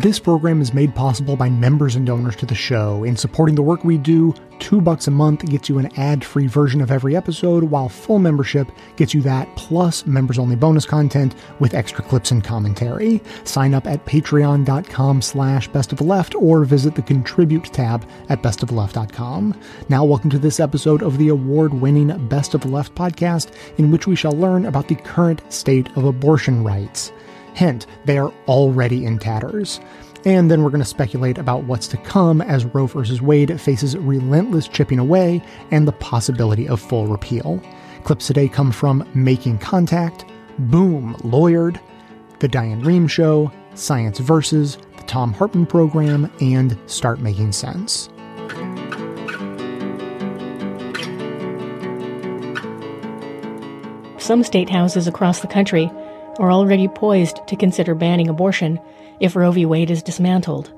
This program is made possible by members and donors to the show. In supporting the work we do, two bucks a month gets you an ad-free version of every episode, while full membership gets you that plus members-only bonus content with extra clips and commentary. Sign up at patreon.com slash best of left or visit the contribute tab at bestoftheleft.com. Now welcome to this episode of the award-winning Best of Left podcast, in which we shall learn about the current state of abortion rights. Hint, they are already in tatters. And then we're going to speculate about what's to come as Roe v. Wade faces relentless chipping away and the possibility of full repeal. Clips today come from Making Contact, Boom, Lawyered, The Diane Rehm Show, Science Versus, The Thom Hartmann Program, and Start Making Sense. Some state houses across the country are already poised to consider banning abortion if Roe v. Wade is dismantled.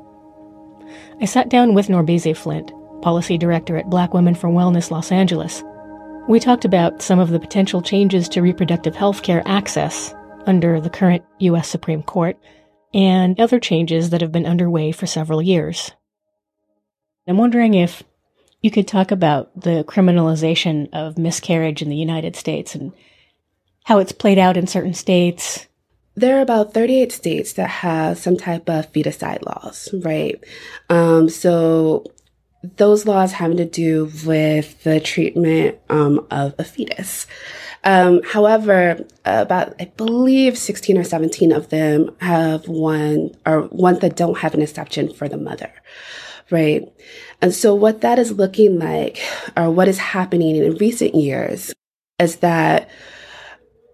I sat down with Nourbese Flint, policy director at Black Women for Wellness Los Angeles. We talked about some of the potential changes to reproductive health care access under the current U.S. Supreme Court and other changes that have been underway for several years. I'm wondering if you could talk about the criminalization of miscarriage in the United States and how it's played out in certain states? There are about 38 states that have some type of feticide laws, right? Um, so those laws having to do with the treatment um, of a fetus. Um, however, about I believe 16 or 17 of them have one or ones that don't have an exception for the mother, right? And so what that is looking like, or what is happening in recent years, is that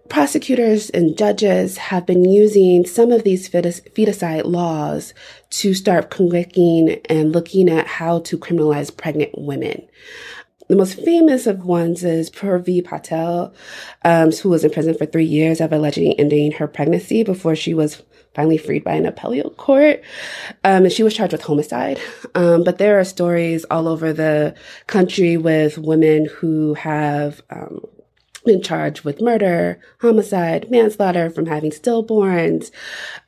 prosecutors and judges have been using some of these feticide laws to start convicting and looking at how to criminalize pregnant women. The most famous of ones is Purvi Patel, um, who was in prison for three years of allegedly ending her pregnancy before she was finally freed by an appellate court. Um, and she was charged with homicide. Um, but there are stories all over the country with women who have um, been charged with murder, homicide, manslaughter from having stillborns.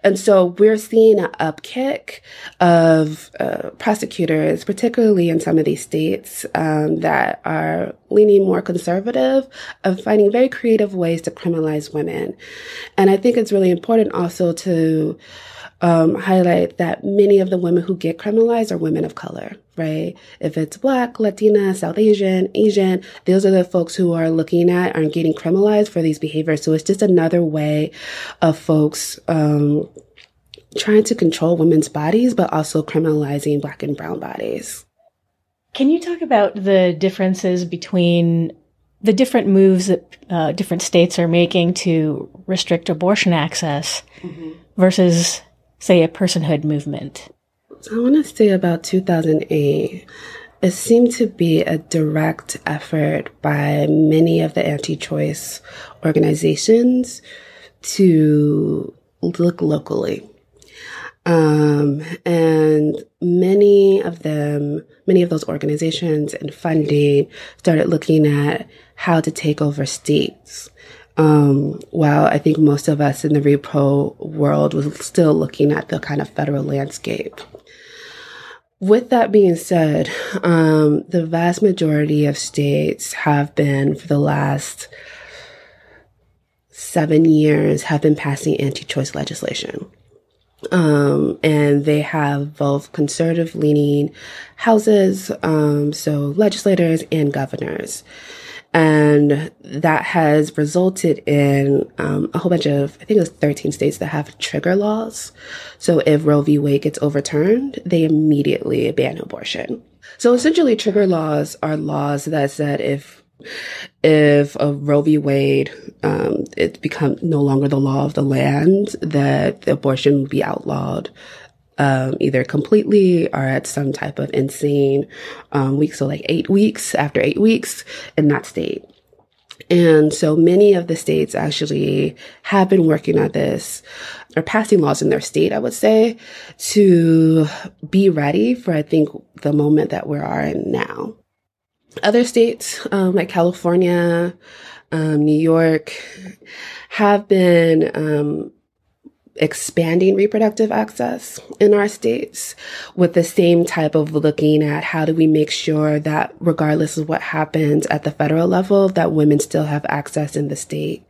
And so we're seeing an upkick of uh, prosecutors, particularly in some of these states um, that are leaning more conservative, of finding very creative ways to criminalize women. And I think it's really important also to um, highlight that many of the women who get criminalized are women of color, right? If it's Black, Latina, South Asian, Asian, those are the folks who are looking at and getting criminalized for these behaviors. So it's just another way of folks, um, trying to control women's bodies, but also criminalizing Black and Brown bodies. Can you talk about the differences between the different moves that uh, different states are making to restrict abortion access mm-hmm. versus say, a personhood movement? I want to say about 2008. It seemed to be a direct effort by many of the anti choice organizations to look locally. Um, and many of them, many of those organizations and funding started looking at how to take over states um, while I think most of us in the repro world was still looking at the kind of federal landscape. With that being said, um, the vast majority of states have been for the last seven years have been passing anti-choice legislation. Um, and they have both conservative leaning houses, um, so legislators and governors. And that has resulted in um, a whole bunch of, I think it was 13 states that have trigger laws. So if Roe v. Wade gets overturned, they immediately ban abortion. So essentially, trigger laws are laws that said if if a Roe v. Wade um, it become no longer the law of the land, that abortion would be outlawed um, either completely or at some type of insane um, week. So like eight weeks after eight weeks in that state. And so many of the states actually have been working on this or passing laws in their state, I would say, to be ready for, I think, the moment that we are in now. Other states, um, like California, um, New York, have been um, expanding reproductive access in our states with the same type of looking at how do we make sure that regardless of what happens at the federal level that women still have access in the state.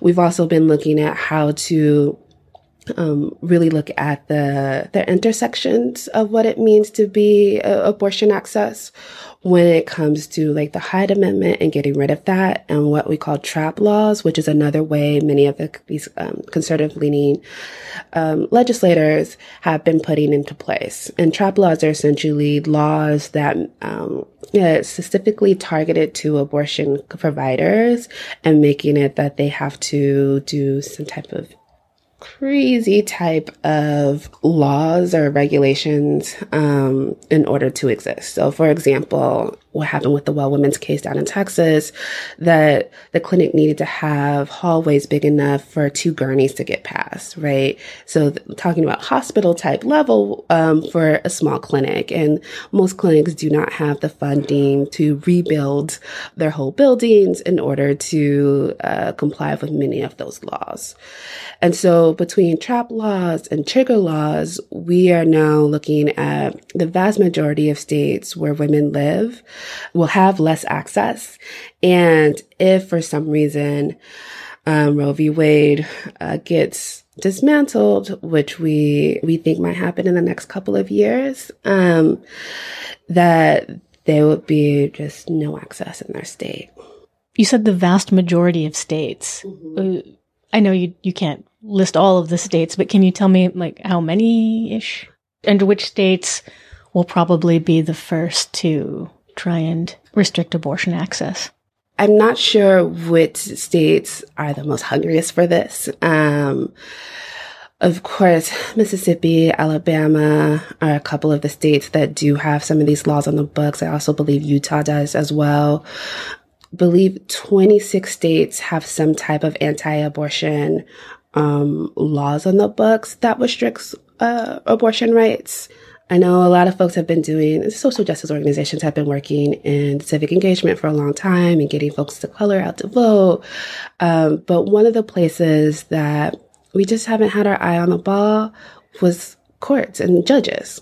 We've also been looking at how to um, really look at the the intersections of what it means to be uh, abortion access when it comes to like the Hyde Amendment and getting rid of that and what we call trap laws, which is another way many of the, these um, conservative leaning um, legislators have been putting into place. And trap laws are essentially laws that um, yeah, specifically targeted to abortion providers and making it that they have to do some type of crazy type of laws or regulations um, in order to exist. So, for example, what happened with the Whole Women's case down in Texas, that the clinic needed to have hallways big enough for two gurneys to get past, right? So th- talking about hospital type level um, for a small clinic, and most clinics do not have the funding to rebuild their whole buildings in order to uh, comply with many of those laws. And so between trap laws and trigger laws, we are now looking at the vast majority of states where women live will have less access. And if for some reason, um, Roe v. Wade uh, gets dismantled, which we we think might happen in the next couple of years, um, that there would be just no access in their state. You said the vast majority of states. Mm-hmm. Uh, I know you you can't list all of the states, but can you tell me like how many ish, and which states will probably be the first to try and restrict abortion access? I'm not sure which states are the most hungriest for this. Um, of course, Mississippi, Alabama are a couple of the states that do have some of these laws on the books. I also believe Utah does as well. I believe 26 states have some type of anti-abortion um, laws on the books that restricts uh, abortion rights. I know a lot of folks have been doing, social justice organizations have been working in civic engagement for a long time and getting folks to color out to vote. Um, but one of the places that we just haven't had our eye on the ball was courts and judges.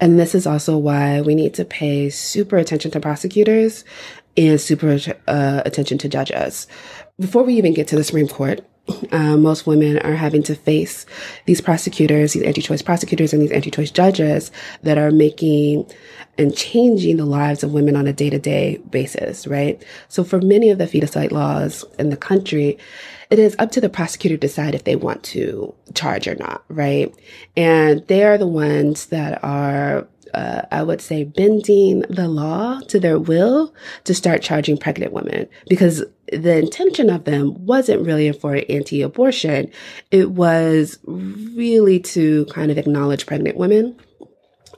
And this is also why we need to pay super attention to prosecutors and super uh, attention to judges. Before we even get to the Supreme Court, uh, most women are having to face these prosecutors, these anti-choice prosecutors and these anti-choice judges that are making and changing the lives of women on a day-to-day basis, right? So for many of the feticide laws in the country, it is up to the prosecutor to decide if they want to charge or not, right? And they are the ones that are uh, I would say, bending the law to their will to start charging pregnant women because the intention of them wasn't really for anti-abortion. It was really to kind of acknowledge pregnant women.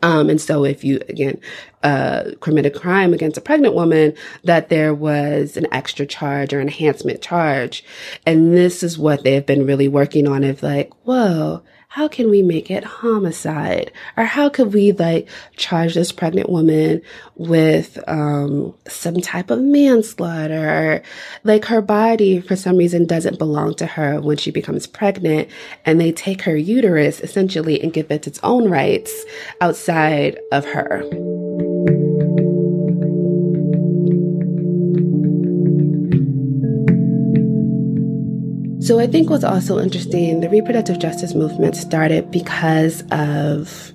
Um, and so if you, again, uh, commit a crime against a pregnant woman, that there was an extra charge or enhancement charge. And this is what they've been really working on of like, whoa, how can we make it homicide? Or how could we like charge this pregnant woman with um, some type of manslaughter? Like her body for some reason doesn't belong to her when she becomes pregnant and they take her uterus essentially and give it its own rights outside of her. So I think what's also interesting, the reproductive justice movement started because of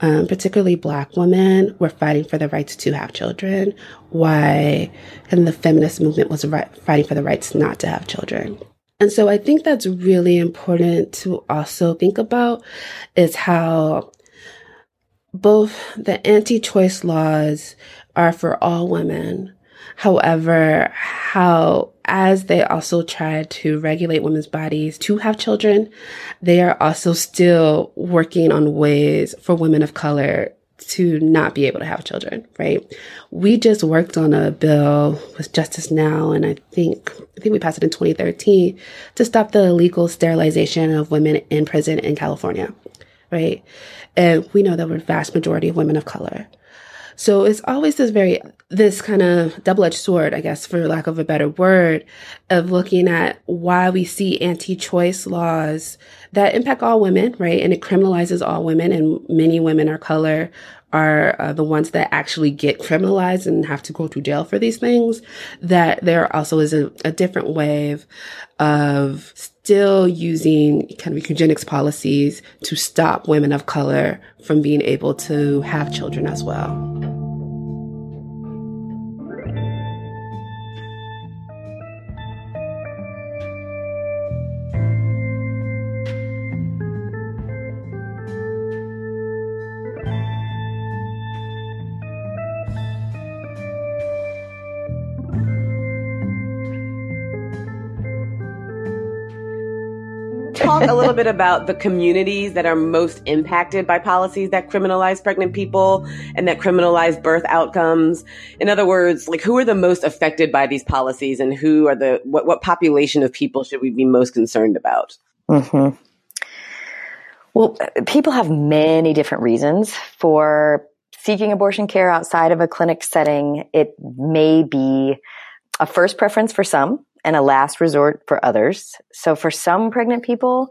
um, particularly black women were fighting for the rights to have children, why and the feminist movement was right, fighting for the rights not to have children. And so I think that's really important to also think about is how both the anti-choice laws are for all women. However, how as they also try to regulate women's bodies to have children, they are also still working on ways for women of color to not be able to have children, right? We just worked on a bill with Justice Now, and I think I think we passed it in 2013 to stop the illegal sterilization of women in prison in California, right? And we know that we're vast majority of women of color. So it's always this very, this kind of double edged sword, I guess, for lack of a better word, of looking at why we see anti choice laws that impact all women, right? And it criminalizes all women, and many women of color are uh, the ones that actually get criminalized and have to go to jail for these things, that there also is a, a different wave of still using kind of eugenics policies to stop women of color from being able to have children as well. Talk a little bit about the communities that are most impacted by policies that criminalize pregnant people and that criminalize birth outcomes? In other words, like who are the most affected by these policies and who are the, what, what population of people should we be most concerned about? Mm-hmm. Well, people have many different reasons for seeking abortion care outside of a clinic setting. It may be a first preference for some and a last resort for others. So for some pregnant people,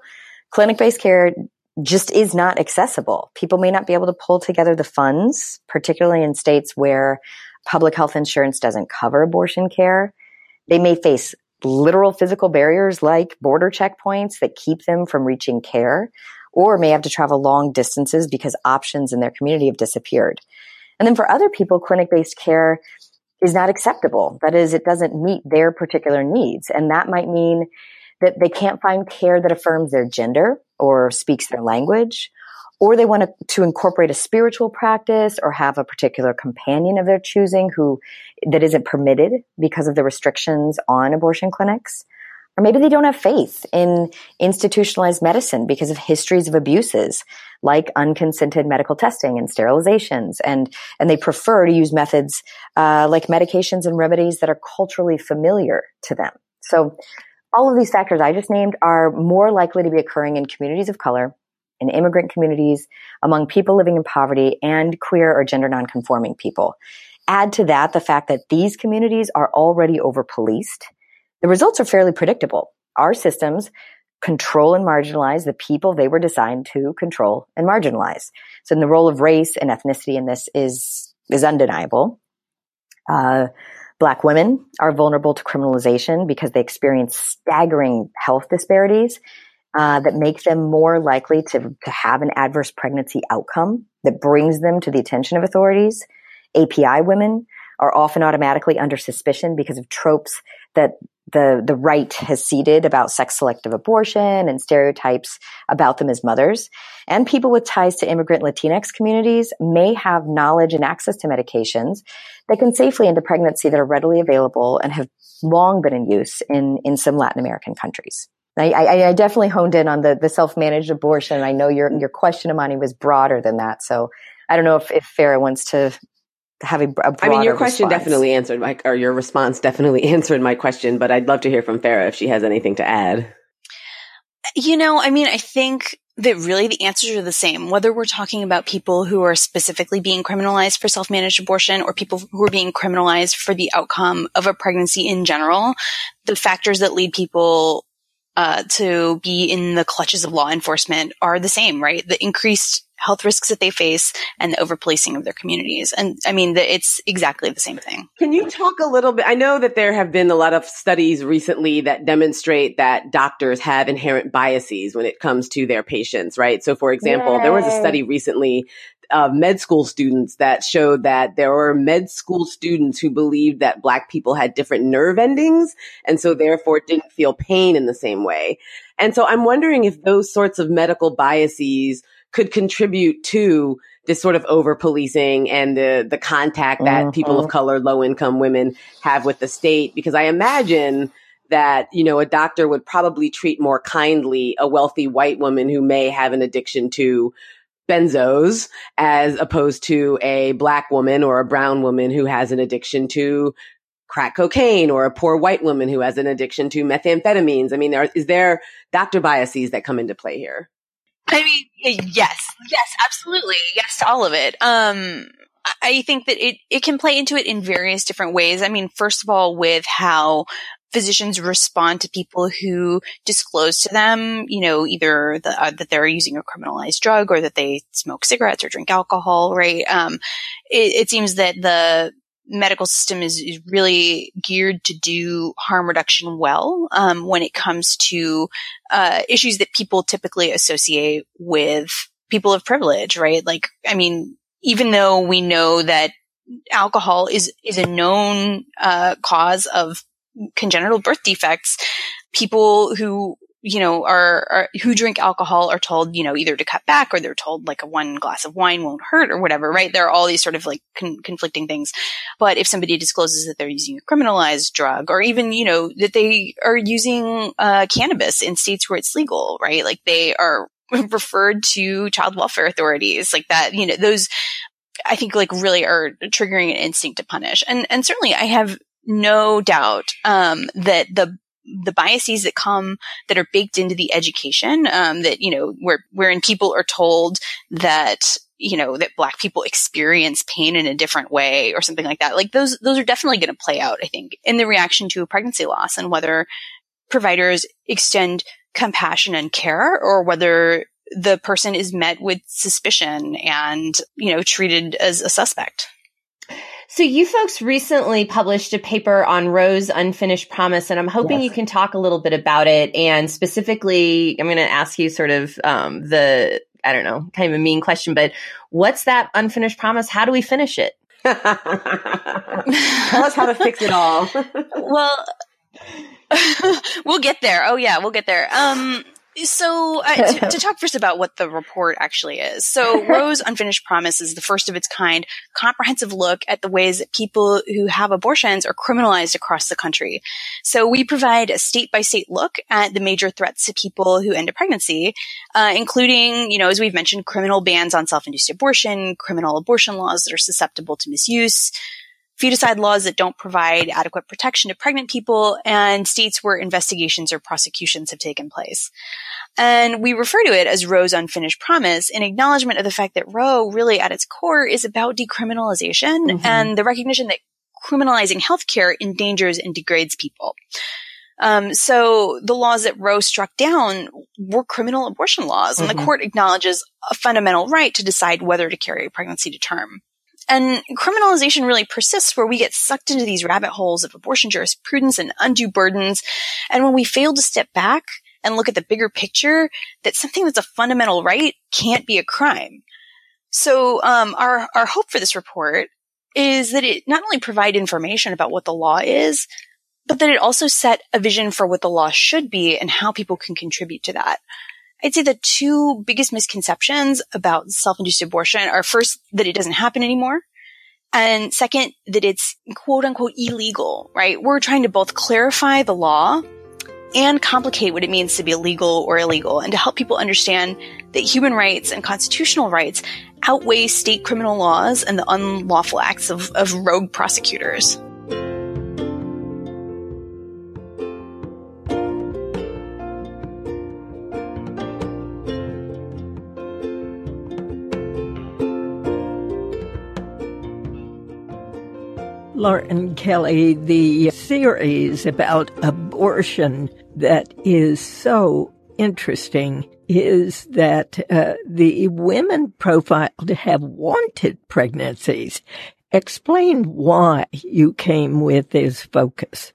clinic based care just is not accessible. People may not be able to pull together the funds, particularly in states where public health insurance doesn't cover abortion care. They may face literal physical barriers like border checkpoints that keep them from reaching care or may have to travel long distances because options in their community have disappeared. And then for other people, clinic based care is not acceptable. That is, it doesn't meet their particular needs. And that might mean that they can't find care that affirms their gender or speaks their language, or they want to, to incorporate a spiritual practice or have a particular companion of their choosing who that isn't permitted because of the restrictions on abortion clinics. Or maybe they don't have faith in institutionalized medicine because of histories of abuses like unconsented medical testing and sterilizations. And, and they prefer to use methods, uh, like medications and remedies that are culturally familiar to them. So all of these factors I just named are more likely to be occurring in communities of color, in immigrant communities, among people living in poverty, and queer or gender nonconforming people. Add to that the fact that these communities are already over policed the results are fairly predictable. Our systems control and marginalize the people they were designed to control and marginalize. So the role of race and ethnicity in this is, is undeniable. Uh, black women are vulnerable to criminalization because they experience staggering health disparities uh, that make them more likely to, to have an adverse pregnancy outcome that brings them to the attention of authorities. API women are often automatically under suspicion because of tropes that the the right has seeded about sex selective abortion and stereotypes about them as mothers. And people with ties to immigrant Latinx communities may have knowledge and access to medications that can safely end a pregnancy that are readily available and have long been in use in in some Latin American countries. I, I, I definitely honed in on the the self managed abortion. I know your your question, Imani, was broader than that. So I don't know if, if Farah wants to have a, a I mean, your question response. definitely answered my, or your response definitely answered my question, but I'd love to hear from Farah if she has anything to add. You know, I mean, I think that really the answers are the same, whether we're talking about people who are specifically being criminalized for self-managed abortion or people who are being criminalized for the outcome of a pregnancy in general, the factors that lead people uh, to be in the clutches of law enforcement are the same, right? The increased health risks that they face and the overpolicing of their communities. And I mean, the, it's exactly the same thing. Can you talk a little bit? I know that there have been a lot of studies recently that demonstrate that doctors have inherent biases when it comes to their patients, right? So for example, Yay. there was a study recently of med school students that showed that there were med school students who believed that black people had different nerve endings and so therefore didn't feel pain in the same way. And so I'm wondering if those sorts of medical biases could contribute to this sort of over policing and the the contact that mm-hmm. people of color, low income women have with the state. Because I imagine that you know a doctor would probably treat more kindly a wealthy white woman who may have an addiction to benzos as opposed to a black woman or a brown woman who has an addiction to crack cocaine or a poor white woman who has an addiction to methamphetamines. I mean, are, is there doctor biases that come into play here? I mean, yes, yes, absolutely. Yes to all of it. Um, I think that it, it can play into it in various different ways. I mean, first of all, with how physicians respond to people who disclose to them, you know, either the, uh, that they're using a criminalized drug or that they smoke cigarettes or drink alcohol, right? Um, it, it seems that the medical system is, is really geared to do harm reduction well um, when it comes to uh, issues that people typically associate with people of privilege, right? Like, I mean, even though we know that alcohol is is a known uh, cause of congenital birth defects, people who you know are, are, who drink alcohol are told you know either to cut back or they're told like a one glass of wine won't hurt or whatever right there are all these sort of like con- conflicting things but if somebody discloses that they're using a criminalized drug or even you know that they are using uh, cannabis in states where it's legal right like they are referred to child welfare authorities like that. You know, those I think like really are triggering an instinct to punish. And and certainly I have no doubt um, that the the biases that come that are baked into the education um, that you know where wherein people are told that you know that black people experience pain in a different way or something like that like those those are definitely going to play out i think in the reaction to a pregnancy loss and whether providers extend compassion and care or whether the person is met with suspicion and, you know, treated as a suspect. So you folks recently published a paper on Roe's unfinished promise, and I'm hoping yes. you can talk a little bit about it. And specifically, I'm going to ask you sort of um, the I don't know, kind of a mean question, but what's that unfinished promise? How do we finish it? Tell us how to fix it all. well, we'll get there. Oh yeah, we'll get there. Um, so, uh, to, to, talk first about what the report actually is. So, Roe's Unfinished Promise is the first of its kind comprehensive look at the ways that people who have abortions are criminalized across the country. So, we provide a state by state look at the major threats to people who end a pregnancy, uh, including, you know, as we've mentioned, criminal bans on self induced abortion, criminal abortion laws that are susceptible to misuse, feticide laws that don't provide adequate protection to pregnant people, and states where investigations or prosecutions have taken place. And we refer to it as Roe's unfinished promise in acknowledgement of the fact that Roe really at its core is about decriminalization mm-hmm. and the recognition that criminalizing healthcare endangers and degrades people. Um, so the laws that Roe struck down were criminal abortion laws, and mm-hmm. the court acknowledges a fundamental right to decide whether to carry a pregnancy to term. And criminalization really persists where we get sucked into these rabbit holes of abortion jurisprudence and undue burdens. And when we fail to step back and look at the bigger picture, that something that's a fundamental right can't be a crime. So, um, our, our hope for this report is that it not only provide information about what the law is, but that it also set a vision for what the law should be and how people can contribute to that. I'd say the two biggest misconceptions about self-induced abortion are first, that it doesn't happen anymore. And second, that it's quote unquote illegal, right? We're trying to both clarify the law and complicate what it means to be legal or illegal and to help people understand that human rights and constitutional rights outweigh state criminal laws and the unlawful acts of, of rogue prosecutors. Lauren Kelley, the series about abortion that is so interesting is that uh, the women profiled have wanted pregnancies. Explain why you came with this focus.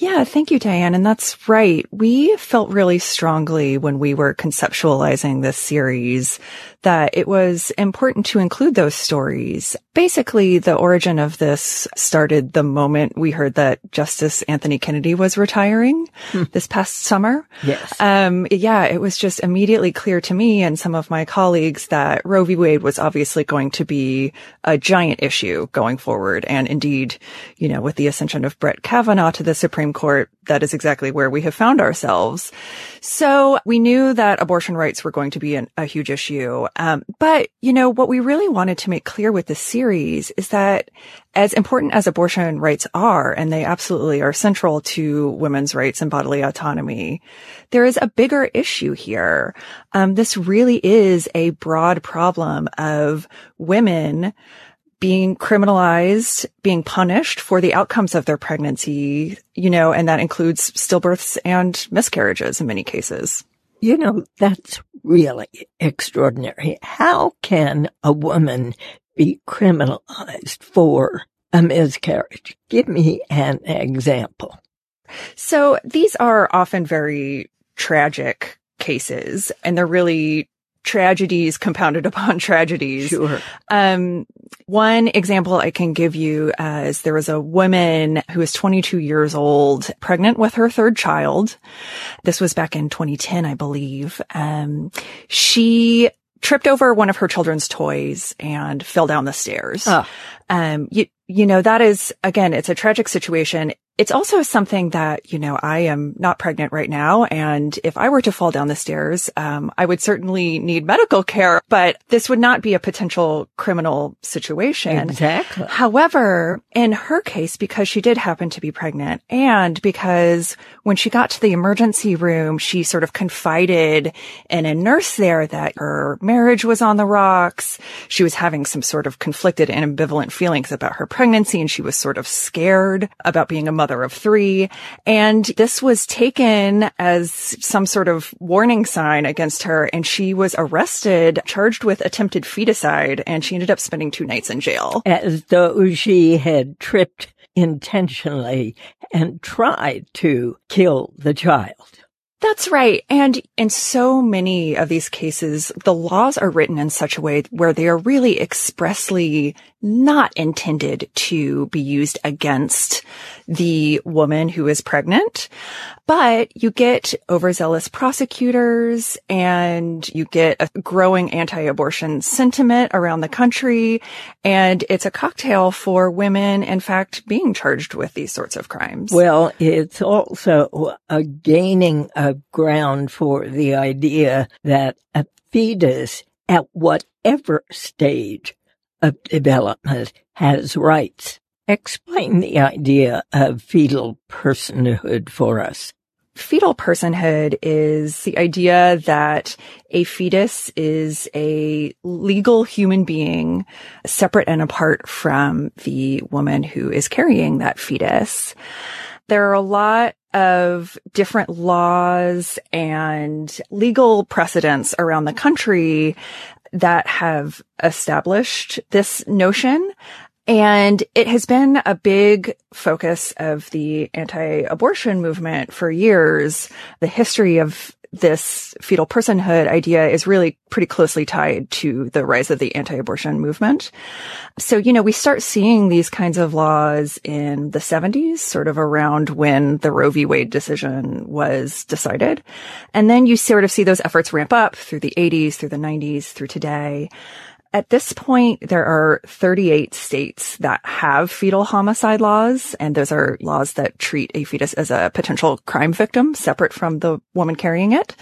Yeah, thank you, Diane. And that's right. We felt really strongly when we were conceptualizing this series that it was important to include those stories. Basically, the origin of this started the moment we heard that Justice Anthony Kennedy was retiring hmm. this past summer. Yes. Um, yeah, it was just immediately clear to me and some of my colleagues that Roe v. Wade was obviously going to be a giant issue going forward. And indeed, you know, with the ascension of Brett Kavanaugh to the Supreme Court, that is exactly where we have found ourselves. So we knew that abortion rights were going to be an, a huge issue. Um, but you know, what we really wanted to make clear with this series is that as important as abortion rights are, and they absolutely are central to women's rights and bodily autonomy, there is a bigger issue here. Um, this really is a broad problem of women being criminalized, being punished for the outcomes of their pregnancy, you know, and that includes stillbirths and miscarriages in many cases. You know, that's really extraordinary. How can a woman be criminalized for a miscarriage? Give me an example. So these are often very tragic cases and they're really tragedies compounded upon tragedies. Sure. Um, one example I can give you uh, is there was a woman who was 22 years old, pregnant with her third child. This was back in 2010, I believe. Um, she tripped over one of her children's toys and fell down the stairs. Oh. Um, you, you know, that is, again, it's a tragic situation. It's also something that, you know, I am not pregnant right now. And if I were to fall down the stairs, um, I would certainly need medical care, but this would not be a potential criminal situation. Exactly. However, in her case, because she did happen to be pregnant and because when she got to the emergency room, she sort of confided in a nurse there that her marriage was on the rocks. She was having some sort of conflicted and ambivalent feelings about her pregnancy and she was sort of scared about being a mother of three. And this was taken as some sort of warning sign against her. And she was arrested, charged with attempted feticide, and she ended up spending two nights in jail. As though she had tripped intentionally and tried to kill the child. That's right. And in so many of these cases, the laws are written in such a way where they are really expressly not intended to be used against the woman who is pregnant. But you get overzealous prosecutors and you get a growing anti-abortion sentiment around the country. And it's a cocktail for women, in fact, being charged with these sorts of crimes. Well, it's also a gaining of ground for the idea that a fetus at whatever stage of development has rights. Explain the idea of fetal personhood for us. Fetal personhood is the idea that a fetus is a legal human being separate and apart from the woman who is carrying that fetus. There are a lot of different laws and legal precedents around the country that have established this notion. And it has been a big focus of the anti-abortion movement for years. The history of this fetal personhood idea is really pretty closely tied to the rise of the anti-abortion movement. So, you know, we start seeing these kinds of laws in the 70s, sort of around when the Roe v. Wade decision was decided. And then you sort of see those efforts ramp up through the 80s, through the 90s, through today. At this point, there are 38 states that have fetal homicide laws, and those are laws that treat a fetus as a potential crime victim separate from the woman carrying it.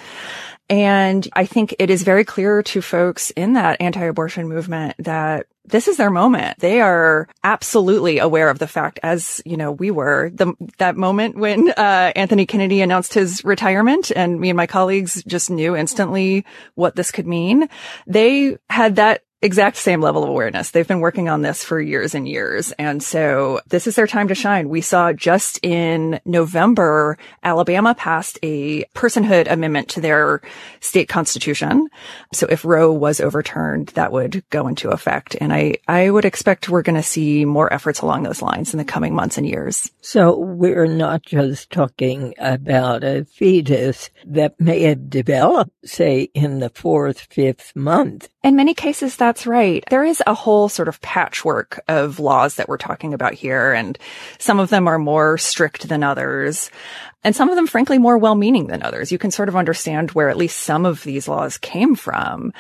And I think it is very clear to folks in that anti-abortion movement that this is their moment. They are absolutely aware of the fact, as you know, we were the that moment when uh, Anthony Kennedy announced his retirement, and me and my colleagues just knew instantly what this could mean. They had that exact same level of awareness. They've been working on this for years and years. And so this is their time to shine. We saw just in November, Alabama passed a personhood amendment to their state constitution. So if Roe was overturned, that would go into effect. And I, I would expect we're going to see more efforts along those lines in the coming months and years. So we're not just talking about a fetus that may have developed, say, in the fourth, fifth month. In many cases, that's right. There is a whole sort of patchwork of laws that we're talking about here, and some of them are more strict than others. And some of them, frankly, more well-meaning than others. You can sort of understand where at least some of these laws came from.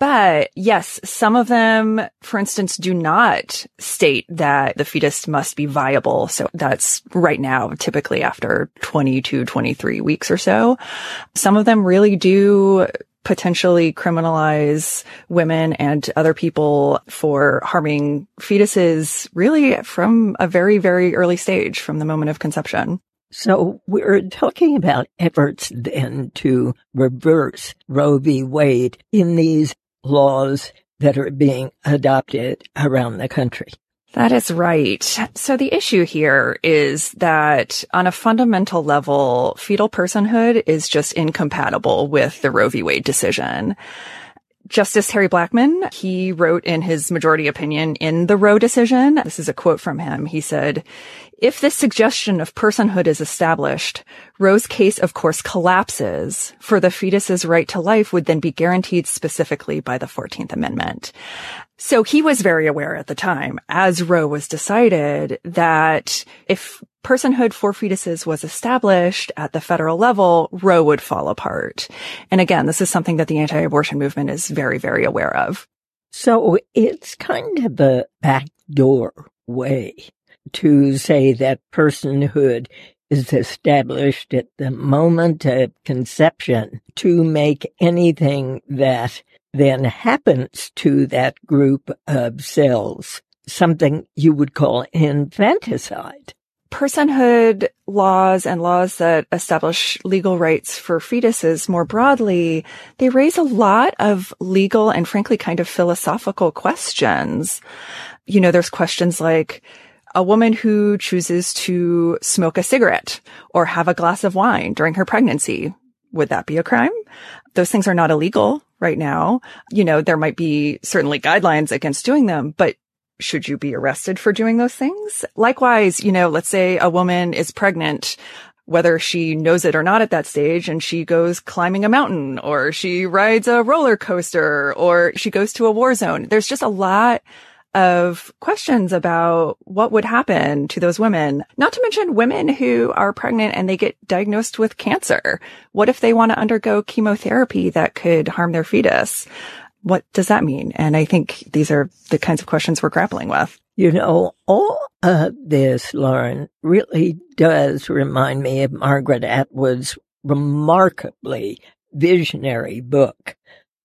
But yes, some of them, for instance, do not state that the fetus must be viable. So that's right now, typically after 22, 23 weeks or so. Some of them really do potentially criminalize women and other people for harming fetuses really from a very, very early stage from the moment of conception. So we're talking about efforts then to reverse Roe v. Wade in these laws that are being adopted around the country. That is right. So the issue here is that on a fundamental level, fetal personhood is just incompatible with the Roe v. Wade decision. Justice Harry Blackmun, he wrote in his majority opinion in the Roe decision, this is a quote from him. He said, if this suggestion of personhood is established, Roe's case of course collapses, for the fetus's right to life would then be guaranteed specifically by the 14th Amendment. So he was very aware at the time, as Roe was decided, that if personhood for fetuses was established at the federal level, Roe would fall apart. And again, this is something that the anti-abortion movement is very, very aware of. So it's kind of a backdoor way to say that personhood is established at the moment of conception to make anything that then happens to that group of cells something you would call infanticide. Personhood laws and laws that establish legal rights for fetuses more broadly, they raise a lot of legal and frankly kind of philosophical questions. You know, there's questions like, a woman who chooses to smoke a cigarette or have a glass of wine during her pregnancy. Would that be a crime? Those things are not illegal right now. You know, there might be certainly guidelines against doing them, but should you be arrested for doing those things? Likewise, you know, let's say a woman is pregnant, whether she knows it or not at that stage, and she goes climbing a mountain or she rides a roller coaster or she goes to a war zone. There's just a lot of questions about what would happen to those women. Not to mention women who are pregnant and they get diagnosed with cancer. What if they want to undergo chemotherapy that could harm their fetus? What does that mean? And I think these are the kinds of questions we're grappling with. You know, all of this, Lauren, really does remind me of Margaret Atwood's remarkably visionary book,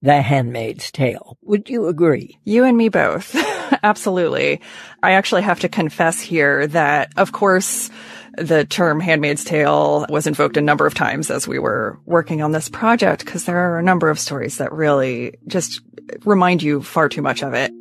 The Handmaid's Tale. Would you agree? You and me both. Absolutely. I actually have to confess here that, of course, the term Handmaid's Tale was invoked a number of times as we were working on this project because there are a number of stories that really just remind you far too much of it.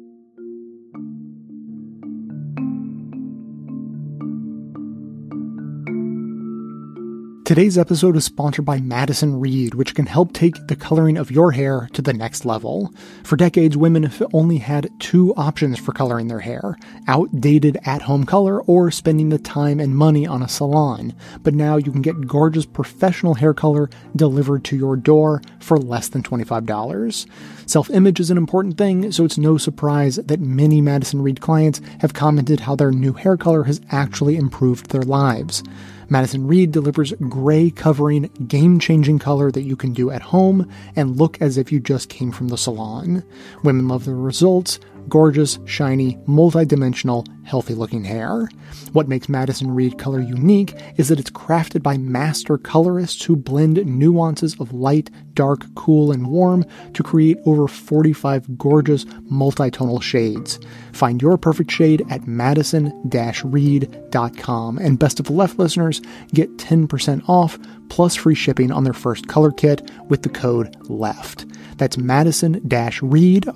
Today's episode is sponsored by Madison Reed, which can help take the coloring of your hair to the next level. For decades, women have only had two options for coloring their hair outdated at home color or spending the time and money on a salon. But now you can get gorgeous professional hair color delivered to your door for less than $25. Self image is an important thing, so it's no surprise that many Madison Reed clients have commented how their new hair color has actually improved their lives. Madison Reed delivers gray covering, game changing color that you can do at home and look as if you just came from the salon. Women love the results gorgeous, shiny, multi-dimensional, healthy-looking hair. What makes Madison Reed color unique is that it's crafted by master colorists who blend nuances of light, dark, cool, and warm to create over 45 gorgeous multi-tonal shades. Find your perfect shade at madison-reed.com. And best of the left listeners get 10% off plus free shipping on their first color kit with the code LEFT. That's Madison Reed,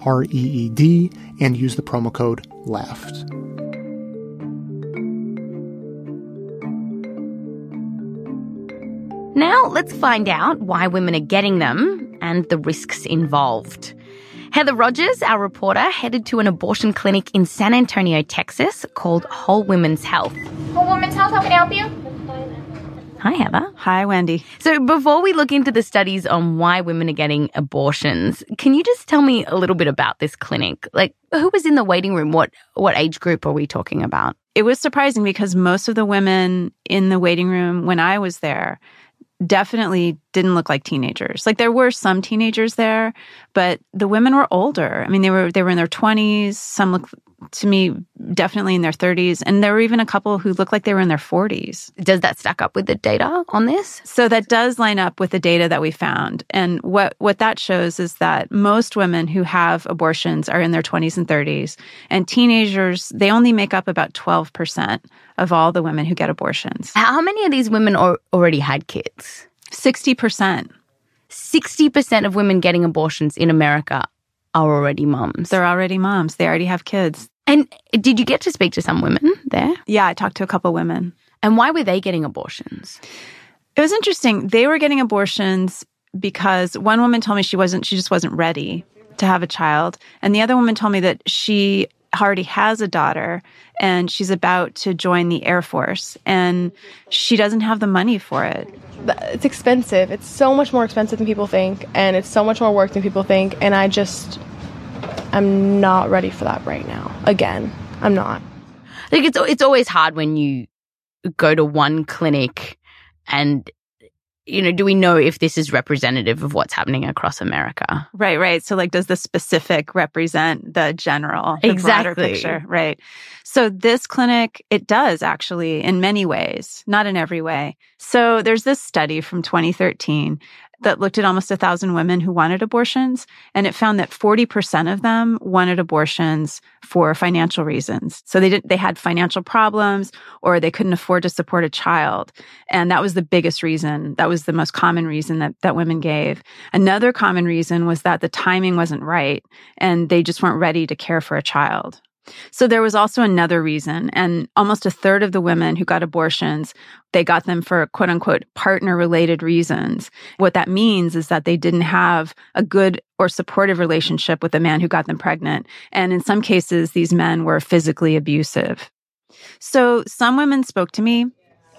and use the promo code LEFT. Now let's find out why women are getting them and the risks involved. Heather Rogers, our reporter, headed to an abortion clinic in San Antonio, Texas called Whole Women's Health. Whole Women's Health, how can I help you? Hi, Heather. Hi, Wendy. So, before we look into the studies on why women are getting abortions, can you just tell me a little bit about this clinic? Like, who was in the waiting room? What what age group are we talking about? It was surprising because most of the women in the waiting room when I was there definitely didn't look like teenagers. Like there were some teenagers there, but the women were older. I mean, they were they were in their 20s, some look to me definitely in their 30s and there were even a couple who looked like they were in their 40s does that stack up with the data on this? So that does line up with the data that we found. And what what that shows is that most women who have abortions are in their 20s and 30s and teenagers they only make up about 12% of all the women who get abortions. How many of these women already had kids? 60% 60% of women getting abortions in America are already moms. They're already moms. They already have kids. And did you get to speak to some women there? Yeah, I talked to a couple women. And why were they getting abortions? It was interesting. They were getting abortions because one woman told me she wasn't, she just wasn't ready to have a child. And the other woman told me that she already has a daughter and she's about to join the Air Force and she doesn't have the money for it. It's expensive. It's so much more expensive than people think and it's so much more work than people think. And I just, I'm not ready for that right now. Again, I'm not. Like it's, it's always hard when you go to one clinic and you know, do we know if this is representative of what's happening across America? Right, right. So, like, does the specific represent the general, the exactly. broader picture? Right. So, this clinic, it does actually in many ways, not in every way. So, there's this study from 2013 that looked at almost a thousand women who wanted abortions, and it found that 40% of them wanted abortions for financial reasons. So they didn't, they had financial problems or they couldn't afford to support a child. And that was the biggest reason. That was the most common reason that, that women gave. Another common reason was that the timing wasn't right and they just weren't ready to care for a child. So there was also another reason, and almost a third of the women who got abortions, they got them for quote unquote partner related reasons. What that means is that they didn't have a good or supportive relationship with the man who got them pregnant. And in some cases, these men were physically abusive. So some women spoke to me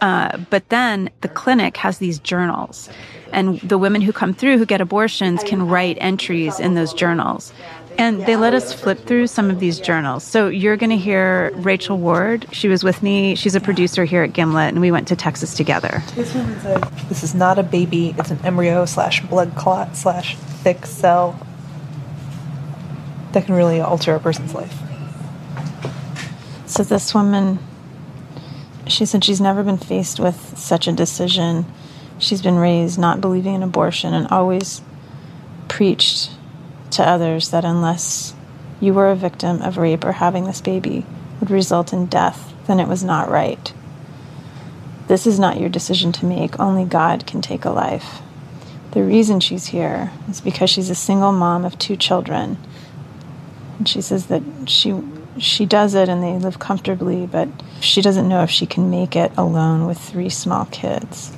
uh, but then the clinic has these journals, and the women who come through who get abortions can write entries in those journals. And they let us flip through some of these journals. So you're going to hear Rachel Ward. She was with me. She's a producer here at Gimlet, and we went to Texas together. This woman said, This is not a baby, it's an embryo slash blood clot slash thick cell that can really alter a person's life. So this woman, she said she's never been faced with such a decision. She's been raised not believing in abortion and always preached to others that unless you were a victim of rape or having this baby would result in death, then it was not right. This is not your decision to make. Only God can take a life. The reason she's here is because she's a single mom of two children. And she says that she she does it and they live comfortably, but she doesn't know if she can make it alone with three small kids.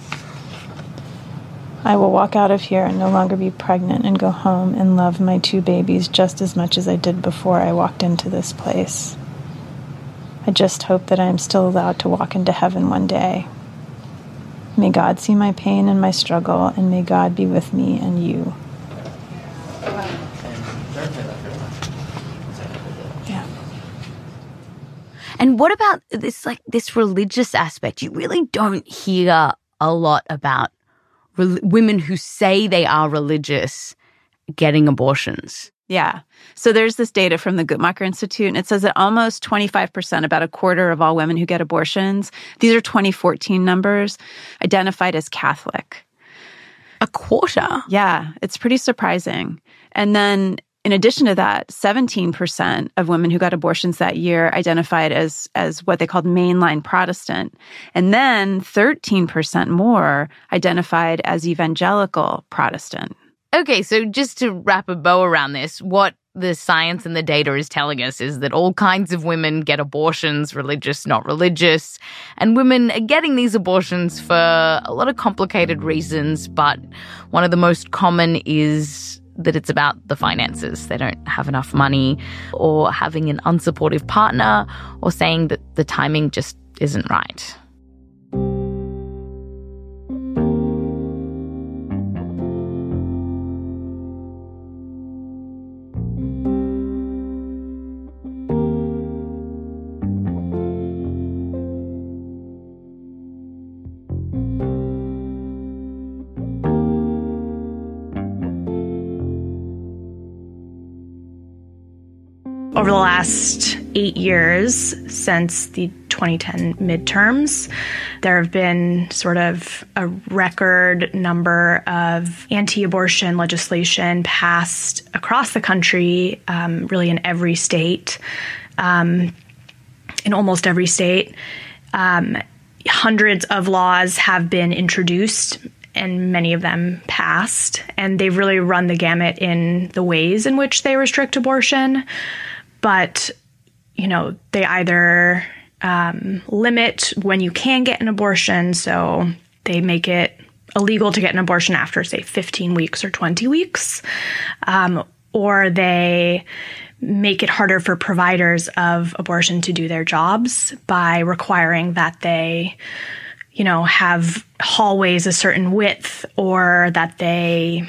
I will walk out of here and no longer be pregnant and go home and love my two babies just as much as I did before I walked into this place. I just hope that I am still allowed to walk into heaven one day. May God see my pain and my struggle, and may God be with me and you. And what about this, like this religious aspect? You really don't hear a lot about re- women who say they are religious getting abortions. Yeah. So there's this data from the Guttmacher Institute, and it says that almost 25%, about a quarter of all women who get abortions, these are 2014 numbers, identified as Catholic. A quarter? Yeah. It's pretty surprising. And then in addition to that, 17% of women who got abortions that year identified as, as what they called mainline Protestant. And then 13% more identified as evangelical Protestant. Okay, so just to wrap a bow around this, what the science and the data is telling us is that all kinds of women get abortions, religious, not religious, and women are getting these abortions for a lot of complicated reasons, but one of the most common is that it's about the finances. They don't have enough money, or having an unsupportive partner, or saying that the timing just isn't right. Last eight years since the 2010 midterms, there have been sort of a record number of anti abortion legislation passed across the country, um, really in every state, um, in almost every state. Um, hundreds of laws have been introduced and many of them passed. And they've really run the gamut in the ways in which they restrict abortion. But, you know, they either um, limit when you can get an abortion. So they make it illegal to get an abortion after, say, 15 weeks or 20 weeks. Um, or they make it harder for providers of abortion to do their jobs by requiring that they you know have hallways a certain width or that they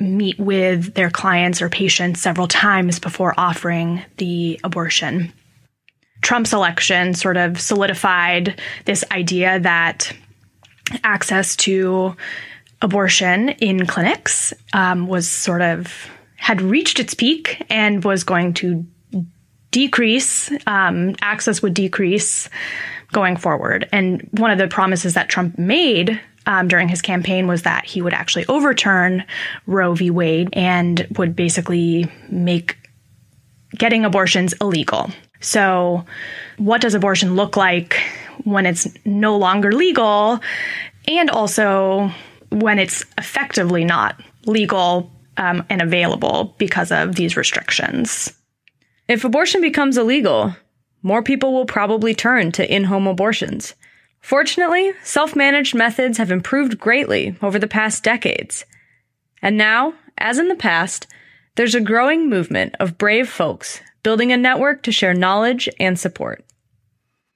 meet with their clients or patients several times before offering the abortion. Trump's election sort of solidified this idea that access to abortion in clinics um, was sort of had reached its peak and was going to decrease, um, access would decrease going forward. And one of the promises that Trump made um, during his campaign was that he would actually overturn Roe v. Wade and would basically make getting abortions illegal. So, what does abortion look like when it's no longer legal? And also when it's effectively not legal um, and available because of these restrictions. If abortion becomes illegal, more people will probably turn to in home abortions. Fortunately, self managed methods have improved greatly over the past decades. And now, as in the past, there's a growing movement of brave folks building a network to share knowledge and support.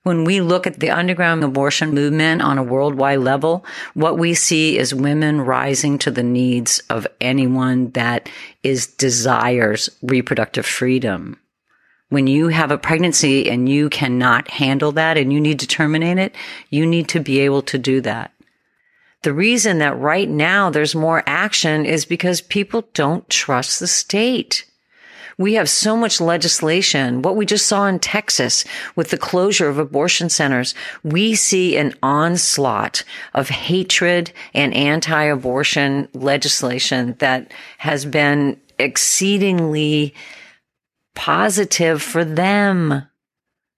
When we look at the underground abortion movement on a worldwide level, what we see is women rising to the needs of anyone that is desires reproductive freedom. When you have a pregnancy and you cannot handle that and you need to terminate it, you need to be able to do that. The reason that right now there's more action is because people don't trust the state. We have so much legislation. What we just saw in Texas with the closure of abortion centers, we see an onslaught of hatred and anti-abortion legislation that has been exceedingly positive for them.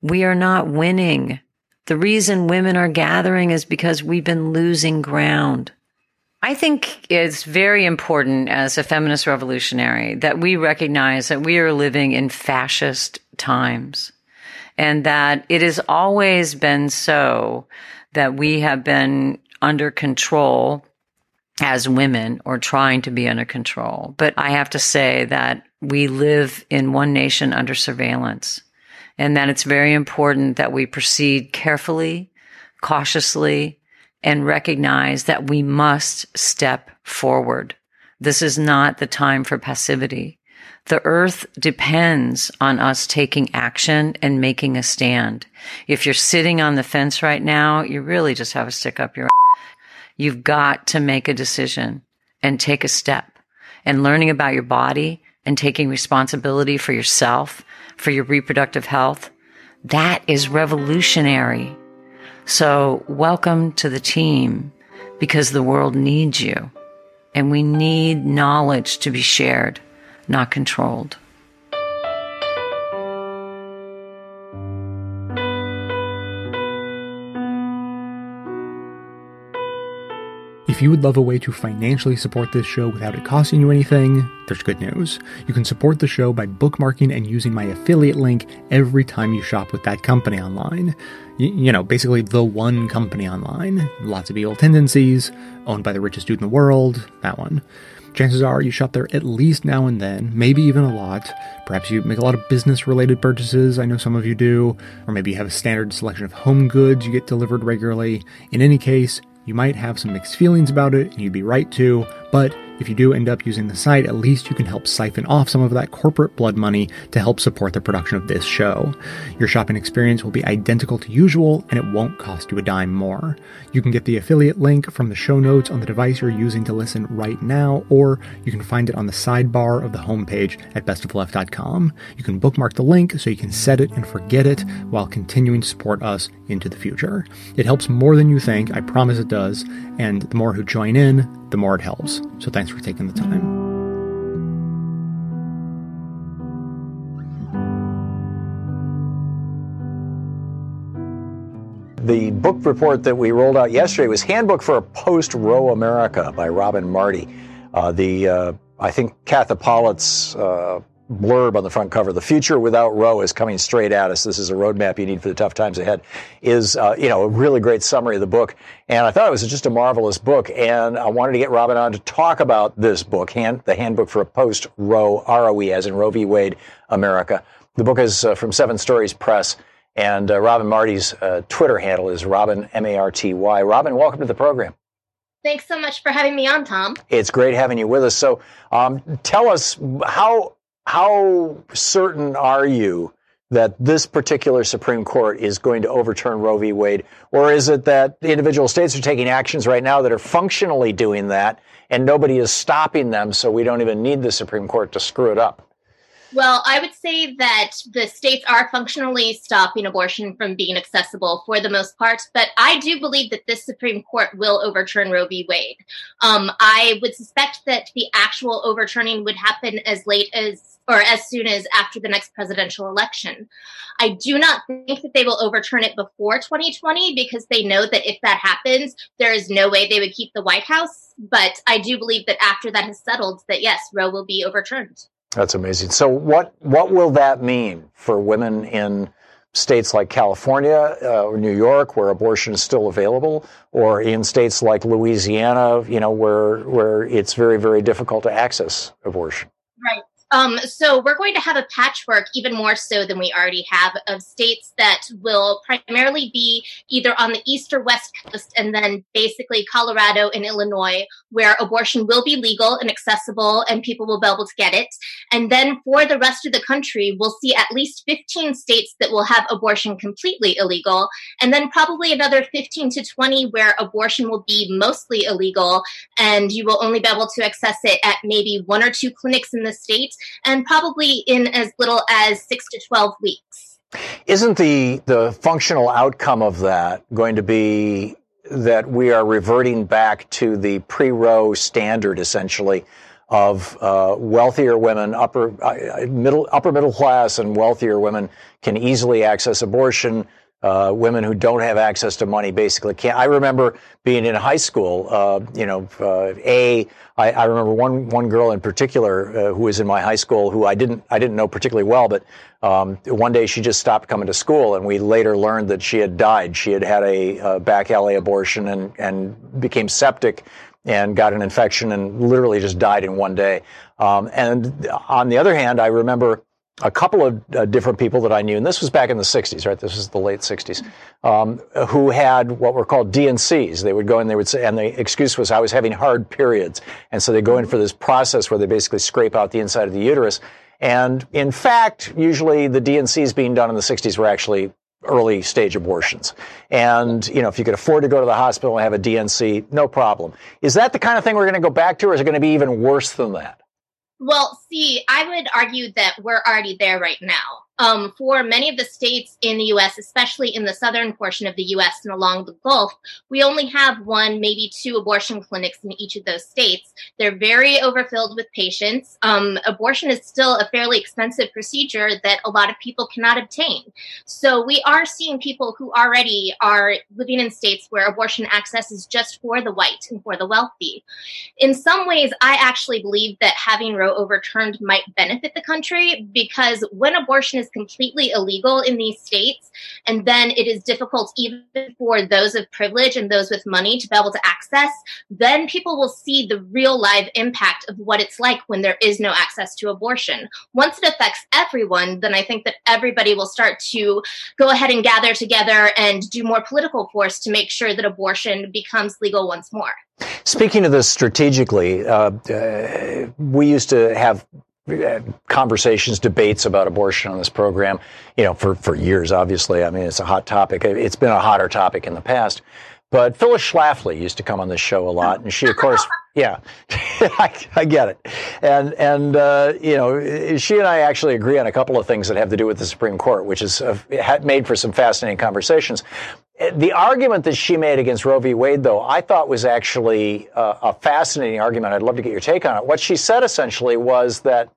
We are not winning. The reason women are gathering is because we've been losing ground. I think it's very important as a feminist revolutionary that we recognize that we are living in fascist times and that it has always been so that we have been under control as women or trying to be under control. But I have to say that we live in one nation under surveillance and that it's very important that we proceed carefully, cautiously, and recognize that we must step forward. This is not the time for passivity. The earth depends on us taking action and making a stand. If you're sitting on the fence right now, you really just have to stick up your You've got to make a decision and take a step and learning about your body and taking responsibility for yourself, for your reproductive health. That is revolutionary. So welcome to the team because the world needs you and we need knowledge to be shared, not controlled. If you would love a way to financially support this show without it costing you anything, there's good news. You can support the show by bookmarking and using my affiliate link every time you shop with that company online. Y- you know, basically the one company online. Lots of evil tendencies, owned by the richest dude in the world, that one. Chances are you shop there at least now and then, maybe even a lot. Perhaps you make a lot of business related purchases, I know some of you do, or maybe you have a standard selection of home goods you get delivered regularly. In any case, you might have some mixed feelings about it, and you'd be right to, but if you do end up using the site, at least you can help siphon off some of that corporate blood money to help support the production of this show. Your shopping experience will be identical to usual, and it won't cost you a dime more. You can get the affiliate link from the show notes on the device you're using to listen right now, or you can find it on the sidebar of the homepage at bestoftheleft.com. You can bookmark the link so you can set it and forget it while continuing to support us into the future. It helps more than you think, I promise it does, and the more who join in, the more it helps. So thanks for taking the time. the book report that we rolled out yesterday was Handbook for a Post Roe America by Robin Marty. Uh, the uh, I think Katha Pollitt's uh, blurb on the front cover, "The future without Roe is coming straight at us. This is a roadmap you need for the tough times ahead." Is uh, you know a really great summary of the book, and I thought it was just a marvelous book. And I wanted to get Robin on to talk about this book, hand, the Handbook for a Post Roe ROE, as in Roe v. Wade America. The book is uh, from Seven Stories Press. And uh, Robin Marty's uh, Twitter handle is Robin M A R T Y. Robin, welcome to the program. Thanks so much for having me on, Thom. It's great having you with us. So, um, tell us how how certain are you that this particular Supreme Court is going to overturn Roe v. Wade, or is it that individual states are taking actions right now that are functionally doing that, and nobody is stopping them, so we don't even need the Supreme Court to screw it up? Well, I would say that the states are functionally stopping abortion from being accessible for the most part, but I do believe that this Supreme Court will overturn Roe v. Wade. Um, I would suspect that the actual overturning would happen as late as or as soon as after the next presidential election. I do not think that they will overturn it before 2020 because they know that if that happens, there is no way they would keep the White House. But I do believe that after that has settled, that yes, Roe will be overturned. That's amazing. So what what will that mean for women in states like California uh, or New York, where abortion is still available, or in states like Louisiana, you know, where where it's very very difficult to access abortion? Right. Um, so we're going to have a patchwork, even more so than we already have, of states that will primarily be either on the east or west coast, and then basically Colorado and Illinois, where abortion will be legal and accessible, and people will be able to get it. And then for the rest of the country, we'll see at least 15 states that will have abortion completely illegal, and then probably another 15 to 20 where abortion will be mostly illegal, and you will only be able to access it at maybe one or two clinics in the state and probably in as little as six to 12 weeks. Isn't the, the functional outcome of that going to be that we are reverting back to the pre Roe standard, essentially, of uh, wealthier women, upper uh, middle upper middle class, and wealthier women can easily access abortion. Uh, women who don't have access to money basically can't. I remember being in high school. Uh, you know, uh, a I, I, remember one one girl in particular uh, who was in my high school who I didn't I didn't know particularly well, but um, one day she just stopped coming to school, and we later learned that she had died. She had had a, a back alley abortion and and became septic and got an infection and literally just died in one day. Um, and on the other hand, I remember a couple of uh, different people that I knew, and this was back in the 60s, right? This was the late 60s, um, who had what were called D&Cs. They would go in, they would say, and the excuse was I was having hard periods. And so they go in for this process where they basically scrape out the inside of the uterus. And in fact, usually the D&Cs being done in the 60s were actually early stage abortions. And, you know, if you could afford to go to the hospital and have a D&C, no problem. Is that the kind of thing we're going to go back to, or is it going to be even worse than that? Well, see, I would argue that we're already there right now um, for many of the states in the U.S., especially in the southern portion of the U.S. and along the Gulf, we only have one, maybe two abortion clinics in each of those states. They're very overfilled with patients. Um, abortion is still a fairly expensive procedure that a lot of people cannot obtain. So we are seeing people who already are living in states where abortion access is just for the white and for the wealthy. In some ways, I actually believe that having Roe overturned might benefit the country because when abortion is is completely illegal in these states. And then it is difficult even for those of privilege and those with money to be able to access. Then people will see the real live impact of what it's like when there is no access to abortion. Once it affects everyone, then I think that everybody will start to go ahead and gather together and do more political force to make sure that abortion becomes legal once more. Speaking of this strategically, uh, uh, we used to have Uh, conversations, debates about abortion on this program, you know, for, for years, obviously. I mean, it's a hot topic. It's been a hotter topic in the past. But Phyllis Schlafly used to come on this show a lot, and she, of course, yeah, I, I, get it. And and uh, you know, she and I actually agree on a couple of things that have to do with the Supreme Court, which is uh, made for some fascinating conversations. The argument that she made against Roe v. Wade, though, I thought was actually uh, a fascinating argument. I'd love to get your take on it. What she said essentially was that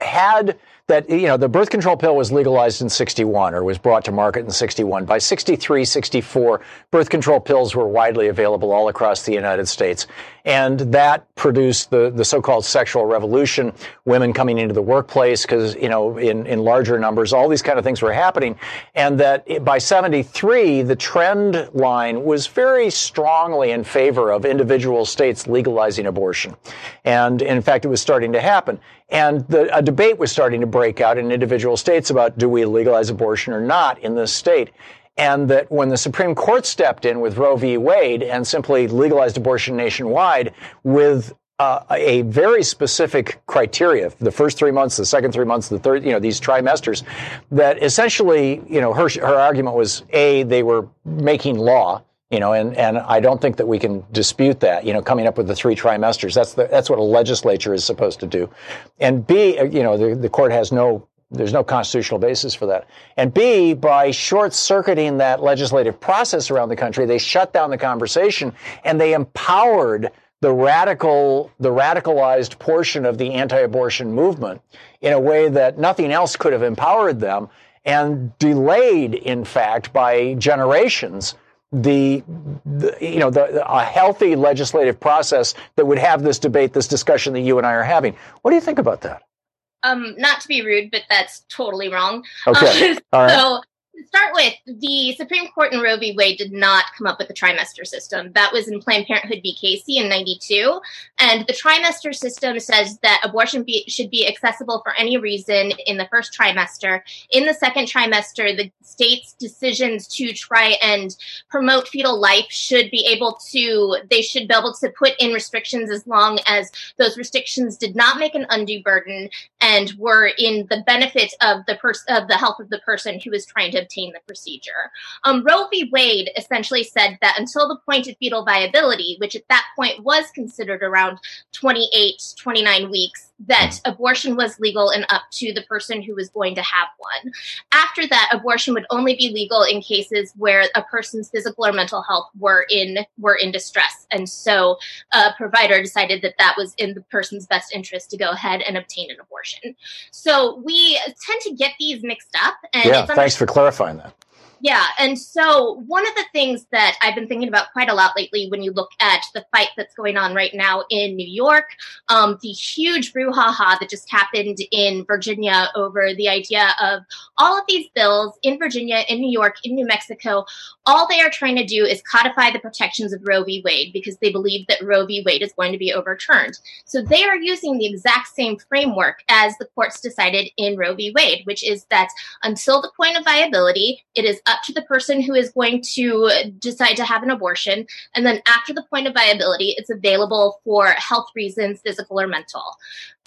had that, you know, the birth control pill was legalized in 61 or was brought to market in 61. By 63, 64, birth control pills were widely available all across the United States. And that produced the, the so-called sexual revolution, women coming into the workplace because, you know, in, in larger numbers, all these kind of things were happening. And that by 73, the trend line was very strongly in favor of individual states legalizing abortion. And in fact, it was starting to happen. And the, a debate was starting to break out in individual states about do we legalize abortion or not in this state. And that when the Supreme Court stepped in with Roe v. Wade and simply legalized abortion nationwide with uh, a very specific criteria, the first three months, the second three months, the third, you know, these trimesters, that essentially, you know, her, her argument was A, they were making law, you know, and, and I don't think that we can dispute that, you know, coming up with the three trimesters. That's the, that's what a legislature is supposed to do. And B, uh, you know, the, the court has no, there's no constitutional basis for that. And B, by short circuiting that legislative process around the country, they shut down the conversation and they empowered the radical, the radicalized portion of the anti-abortion movement in a way that nothing else could have empowered them and delayed, in fact, by generations, the, the, you know the, a healthy legislative process that would have this debate, this discussion that you and I are having. What do you think about that? Um, not to be rude, but that's totally wrong. Okay, um, all right. So start with, the Supreme Court in Roe v. Wade did not come up with the trimester system. That was in Planned Parenthood v. Casey in 92. And the trimester system says that abortion be, should be accessible for any reason in the first trimester. In the second trimester, the state's decisions to try and promote fetal life should be able to, they should be able to put in restrictions as long as those restrictions did not make an undue burden and were in the benefit of the person, of the health of the person who is trying to obtain the procedure. Um, Roe v. Wade essentially said that until the point of fetal viability, which at that point was considered around 28, 29 weeks, that abortion was legal and up to the person who was going to have one. After that, abortion would only be legal in cases where a person's physical or mental health were in were in distress, and so a provider decided that that was in the person's best interest to go ahead and obtain an abortion. So we tend to get these mixed up. And yeah, thanks for clarifying that. Yeah. And so one of the things that I've been thinking about quite a lot lately when you look at the fight that's going on right now in New York, um, the huge brouhaha that just happened in Virginia over the idea of all of these bills in Virginia, in New York, in New Mexico, all they are trying to do is codify the protections of Roe v. Wade because they believe that Roe v. Wade is going to be overturned. So they are using the exact same framework as the courts decided in Roe v. Wade, which is that until the point of viability, it is up to the person who is going to decide to have an abortion. And then after the point of viability, it's available for health reasons, physical or mental.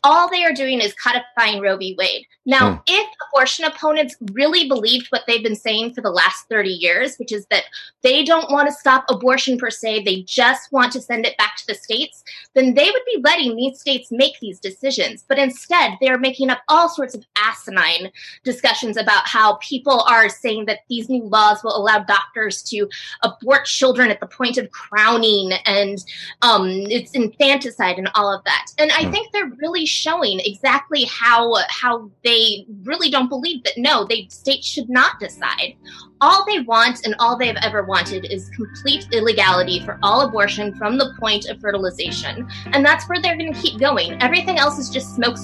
All they are doing is codifying Roe v. Wade. Now, Hmm. if abortion opponents really believed what they've been saying for the last 30 years, which is that they don't want to stop abortion per se, they just want to send it back to the states, then they would be letting these states make these decisions. But instead, they're making up all sorts of asinine discussions about how people are saying that these new laws will allow doctors to abort children at the point of crowning and um, it's infanticide and all of that. And I think they're really showing exactly how how they really don't believe that no, they states should not decide. All they want and all they've ever wanted is complete illegality for all abortion from the point of fertilization. And that's where they're going to keep going. Everything else is just smoke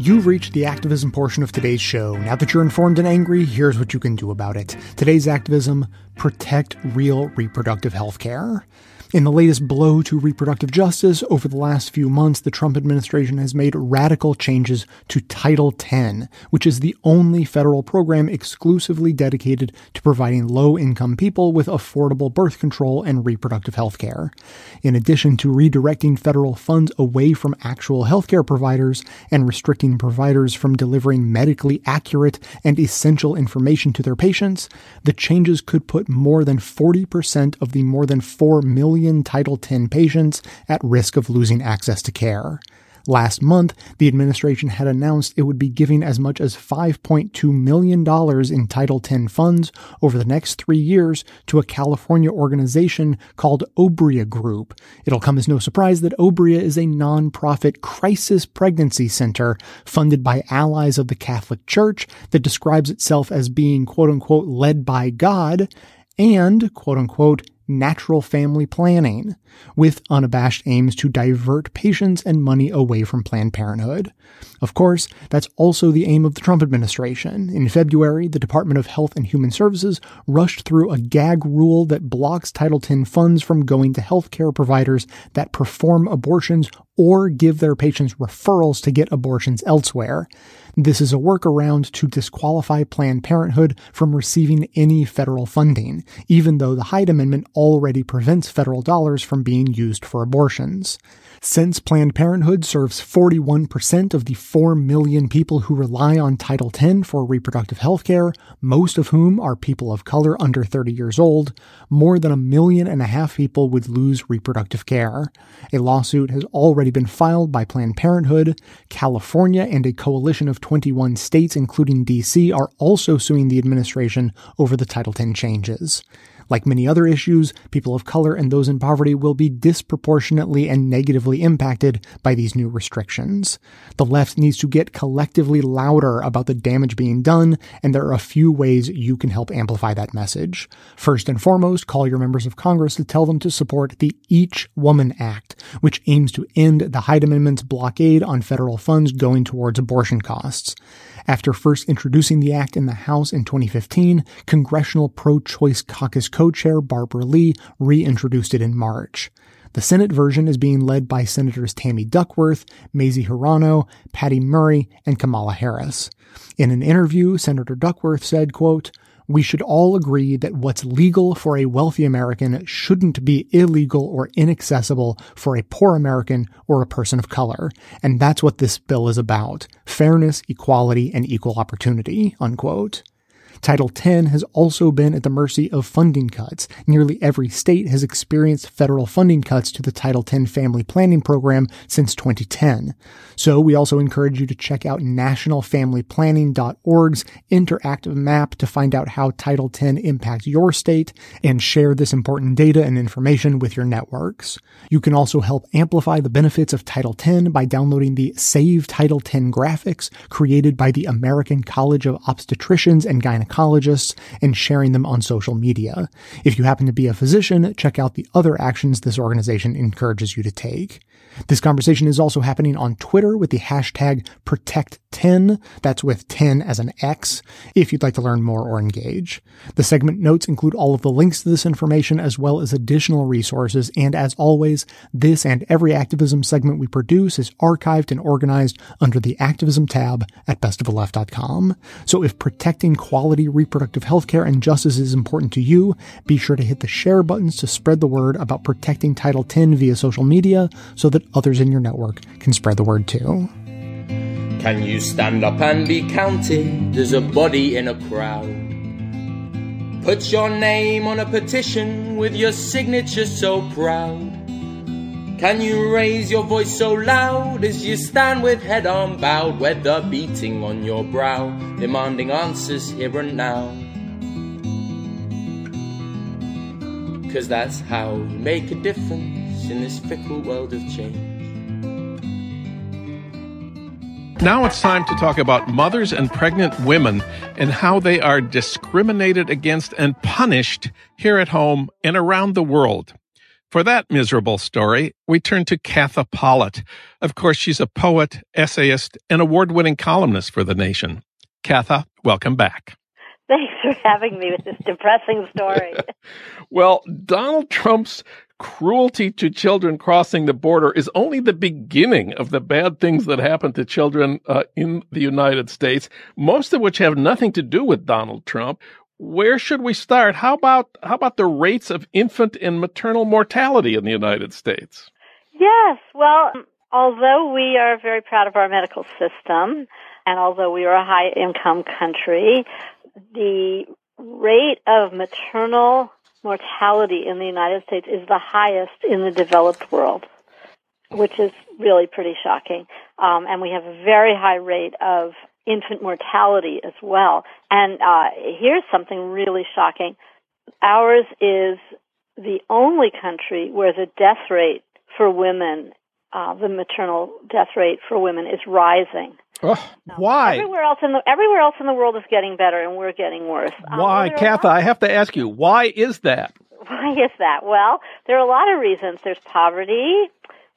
You've reached the activism portion of today's show. Now that you're informed and angry, here's what you can do about it. Today's activism protect real reproductive health care. In the latest blow to reproductive justice over the last few months, the Trump administration has made radical changes to Title X, which is the only federal program exclusively dedicated to providing low income people with affordable birth control and reproductive health care. In addition to redirecting federal funds away from actual healthcare providers and restricting providers from delivering medically accurate and essential information to their patients, the changes could put more than 40% of the more than 4 million million Title X patients at risk of losing access to care. Last month, the administration had announced it would be giving as much as $5.2 million in Title X funds over the next three years to a California organization called Obria Group. It'll come as no surprise that Obria is a nonprofit crisis pregnancy center funded by allies of the Catholic Church that describes itself as being quote unquote led by God and quote unquote natural family planning, with unabashed aims to divert patients and money away from Planned Parenthood. Of course, that's also the aim of the Trump administration. In February, the Department of Health and Human Services rushed through a gag rule that blocks Title X funds from going to healthcare providers that perform abortions or give their patients referrals to get abortions elsewhere. This is a workaround to disqualify Planned Parenthood from receiving any federal funding, even though the Hyde Amendment already prevents federal dollars from being used for abortions. Since Planned Parenthood serves 41% of the 4 million people who rely on Title X for reproductive health care, most of whom are people of color under 30 years old, more than a million and a half people would lose reproductive care. A lawsuit has already been filed by Planned Parenthood. California and a coalition of 21 states, including DC, are also suing the administration over the Title X changes. Like many other issues, people of color and those in poverty will be disproportionately and negatively impacted by these new restrictions. The left needs to get collectively louder about the damage being done, and there are a few ways you can help amplify that message. First and foremost, call your members of Congress to tell them to support the Each Woman Act, which aims to end the Hyde Amendment's blockade on federal funds going towards abortion costs. After first introducing the act in the House in 2015, Congressional Pro-Choice Caucus co-chair Barbara Lee reintroduced it in March. The Senate version is being led by Senators Tammy Duckworth, Mazie Hirono, Patty Murray, and Kamala Harris. In an interview, Senator Duckworth said, quote, we should all agree that what's legal for a wealthy American shouldn't be illegal or inaccessible for a poor American or a person of color. And that's what this bill is about. Fairness, equality, and equal opportunity, unquote. Title X has also been at the mercy of funding cuts. Nearly every state has experienced federal funding cuts to the Title X family planning program since 2010. So we also encourage you to check out nationalfamilyplanning.org's interactive map to find out how Title X impacts your state and share this important data and information with your networks. You can also help amplify the benefits of Title X by downloading the Save Title X graphics created by the American College of Obstetricians and Gynecologists gynecologists and sharing them on social media. If you happen to be a physician, check out the other actions this organization encourages you to take. This conversation is also happening on Twitter with the hashtag protect10. That's with 10 as an X if you'd like to learn more or engage. The segment notes include all of the links to this information as well as additional resources. And as always, this and every activism segment we produce is archived and organized under the activism tab at bestoftheleft.com. So if protecting quality reproductive health care and justice is important to you, be sure to hit the share buttons to spread the word about protecting Title 10 via social media so that others in your network can spread the word too. Can you stand up and be counted as a body in a crowd? Put your name on a petition with your signature so proud. Can you raise your voice so loud as you stand with head unbowed, weather beating on your brow, demanding answers here and now? Cause that's how you make a difference in this fickle world of change. Now it's time to talk about mothers and pregnant women and how they are discriminated against and punished here at home and around the world. For that miserable story, we turn to Katha Pollitt. Of course, she's a poet, essayist, and award winning columnist for The Nation. Katha, welcome back. Thanks for having me with this depressing story. well, Donald Trump's cruelty to children crossing the border is only the beginning of the bad things that happen to children uh, in the United States, most of which have nothing to do with Donald Trump. Where should we start? How about how about the rates of infant and maternal mortality in the United States? Yes, well, although we are very proud of our medical system and although we are a high income country, the rate of maternal mortality in the United States is the highest in the developed world, which is really pretty shocking. Um, and we have a very high rate of infant mortality as well. And uh, here's something really shocking. Ours is the only country where the death rate for women, uh, the maternal death rate for women is rising. Oh, why? Everywhere else in the everywhere else in the world is getting better, and we're getting worse. Um, why, Katha? I have to ask you, why is that? Why is that? Well, there are a lot of reasons. There's poverty,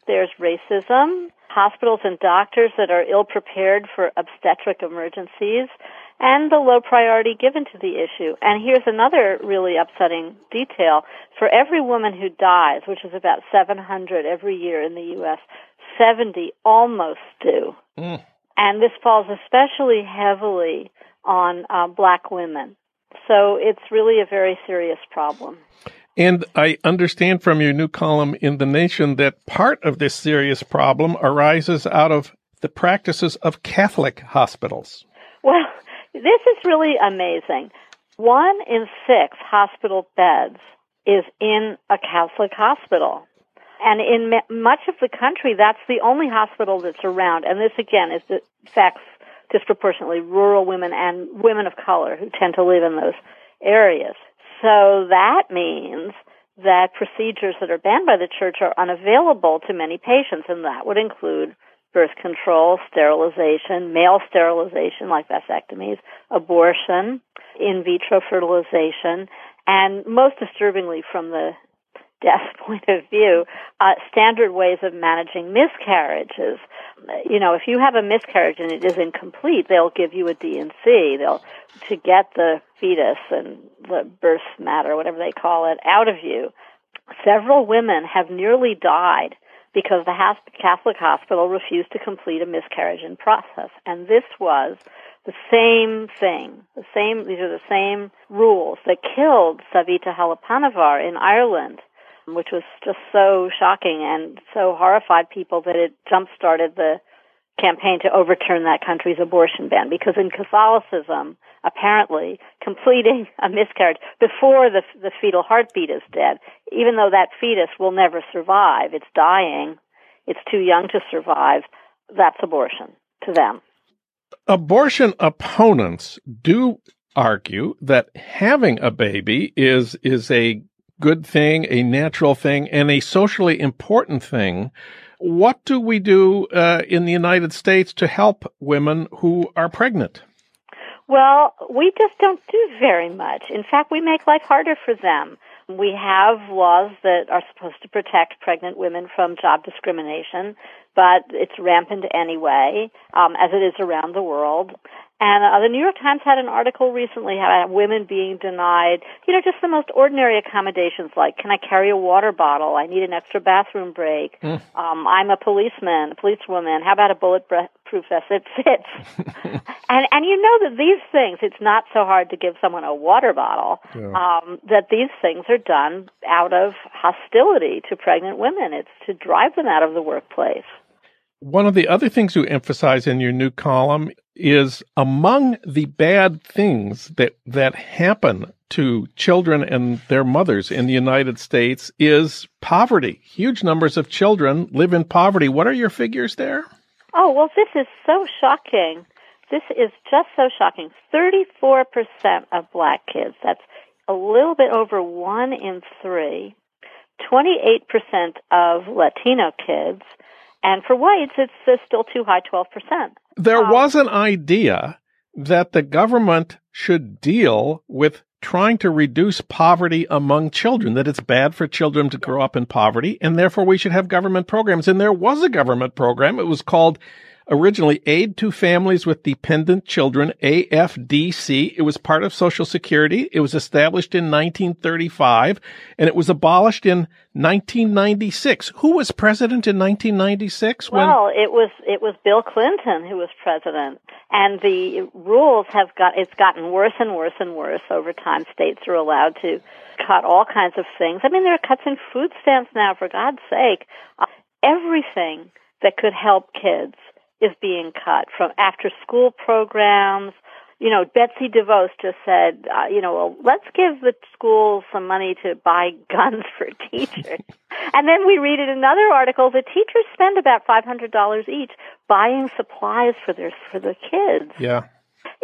there's racism, hospitals and doctors that are ill prepared for obstetric emergencies, and the low priority given to the issue. And here's another really upsetting detail. For every woman who dies, which is about 700 every year in the U.S., 70 almost do. Mm. And this falls especially heavily on uh, black women. So it's really a very serious problem. And I understand from your new column in The Nation that part of this serious problem arises out of the practices of Catholic hospitals. Well, this is really amazing. One in six hospital beds is in a Catholic hospital. And in much of the country, that's the only hospital that's around. And this, again, is the affects disproportionately rural women and women of color who tend to live in those areas. So that means that procedures that are banned by the church are unavailable to many patients, and that would include birth control, sterilization, male sterilization like vasectomies, abortion, in vitro fertilization, and most disturbingly from the death point of view, uh, standard ways of managing miscarriages. You know, if you have a miscarriage and it is incomplete, they'll give you a D&C. They'll to get the fetus and the birth matter, whatever they call it, out of you. Several women have nearly died because the Catholic hospital refused to complete a miscarriage in process. And this was the same thing, the same, these are the same rules that killed Savita Halappanavar in Ireland, which was just so shocking and so horrified people that it jump started the campaign to overturn that country's abortion ban because in Catholicism, apparently, completing a miscarriage before the, the fetal heartbeat is dead, even though that fetus will never survive, it's dying, it's too young to survive, that's abortion to them. Abortion opponents do argue that having a baby is is a good thing, a natural thing, and a socially important thing what do we do uh, in the United States to help women who are pregnant? Well, we just don't do very much. In fact, we make life harder for them. We have laws that are supposed to protect pregnant women from job discrimination, but it's rampant anyway, um, as it is around the world. And uh, the New York Times had an article recently about women being denied, you know, just the most ordinary accommodations like, can I carry a water bottle? I need an extra bathroom break. Mm. Um, I'm a policeman, a policewoman. How about a bulletproof vest? It fits. and, and you know that these things, it's not so hard to give someone a water bottle, yeah. um, that these things are done out of hostility to pregnant women. It's to drive them out of the workplace. One of the other things you emphasize in your new column is among the bad things that, that happen to children and their mothers in the United States is poverty. Huge numbers of children live in poverty. What are your figures there? Oh, well, this is so shocking. This is just so shocking. 34% of black kids, that's a little bit over one in three, 28% of Latino kids, and for whites, it's uh, still too high, 12%. There um, was an idea that the government should deal with trying to reduce poverty among children, that it's bad for children to grow up in poverty, and therefore we should have government programs. And there was a government program. It was called originally Aid to Families with Dependent Children, AFDC. It was part of Social Security. It was established in 1935 and it was abolished in 1996. Who was president in 1996? Well, it was it was Bill Clinton who was president, and the rules have got it's gotten worse and worse and worse over time. States are allowed to cut all kinds of things. I mean, there are cuts in food stamps now. For God's sake, everything that could help kids is being cut from after school programs, you know, Betsy DeVos just said, uh, you know, well, let's give the schools some money to buy guns for teachers. and then we read in another article that teachers spend about $500 each buying supplies for their, for the kids. Yeah.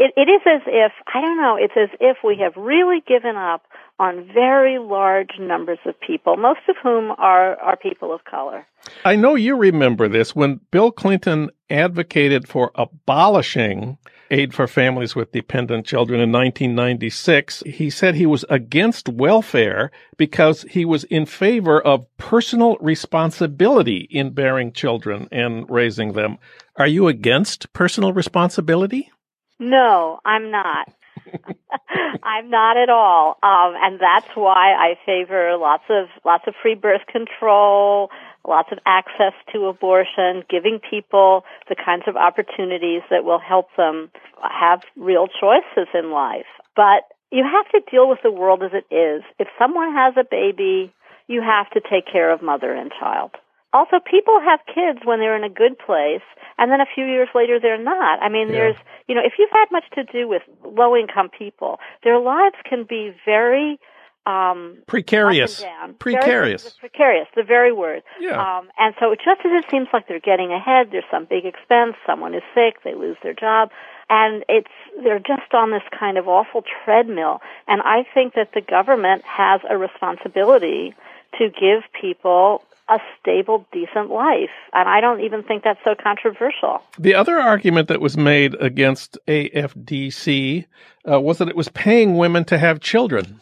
It, it is as if, I don't know, it's as if we have really given up on very large numbers of people, most of whom are, are people of color. I know you remember this when Bill Clinton advocated for abolishing aid for families with dependent children in 1996. He said he was against welfare because he was in favor of personal responsibility in bearing children and raising them. Are you against personal responsibility? No, I'm not. I'm not at all, um, and that's why I favor lots of lots of free birth control, lots of access to abortion, giving people the kinds of opportunities that will help them have real choices in life. But you have to deal with the world as it is. If someone has a baby, you have to take care of mother and child. Also, people have kids when they're in a good place, and then a few years later they're not. I mean, yeah. there's, you know, if you've had much to do with low income people, their lives can be very um, precarious. Precarious. Very, precarious, the very word. Yeah. Um, and so just as it seems like they're getting ahead, there's some big expense, someone is sick, they lose their job, and it's they're just on this kind of awful treadmill. And I think that the government has a responsibility to give people a stable, decent life. And I don't even think that's so controversial. The other argument that was made against AFDC uh, was that it was paying women to have children.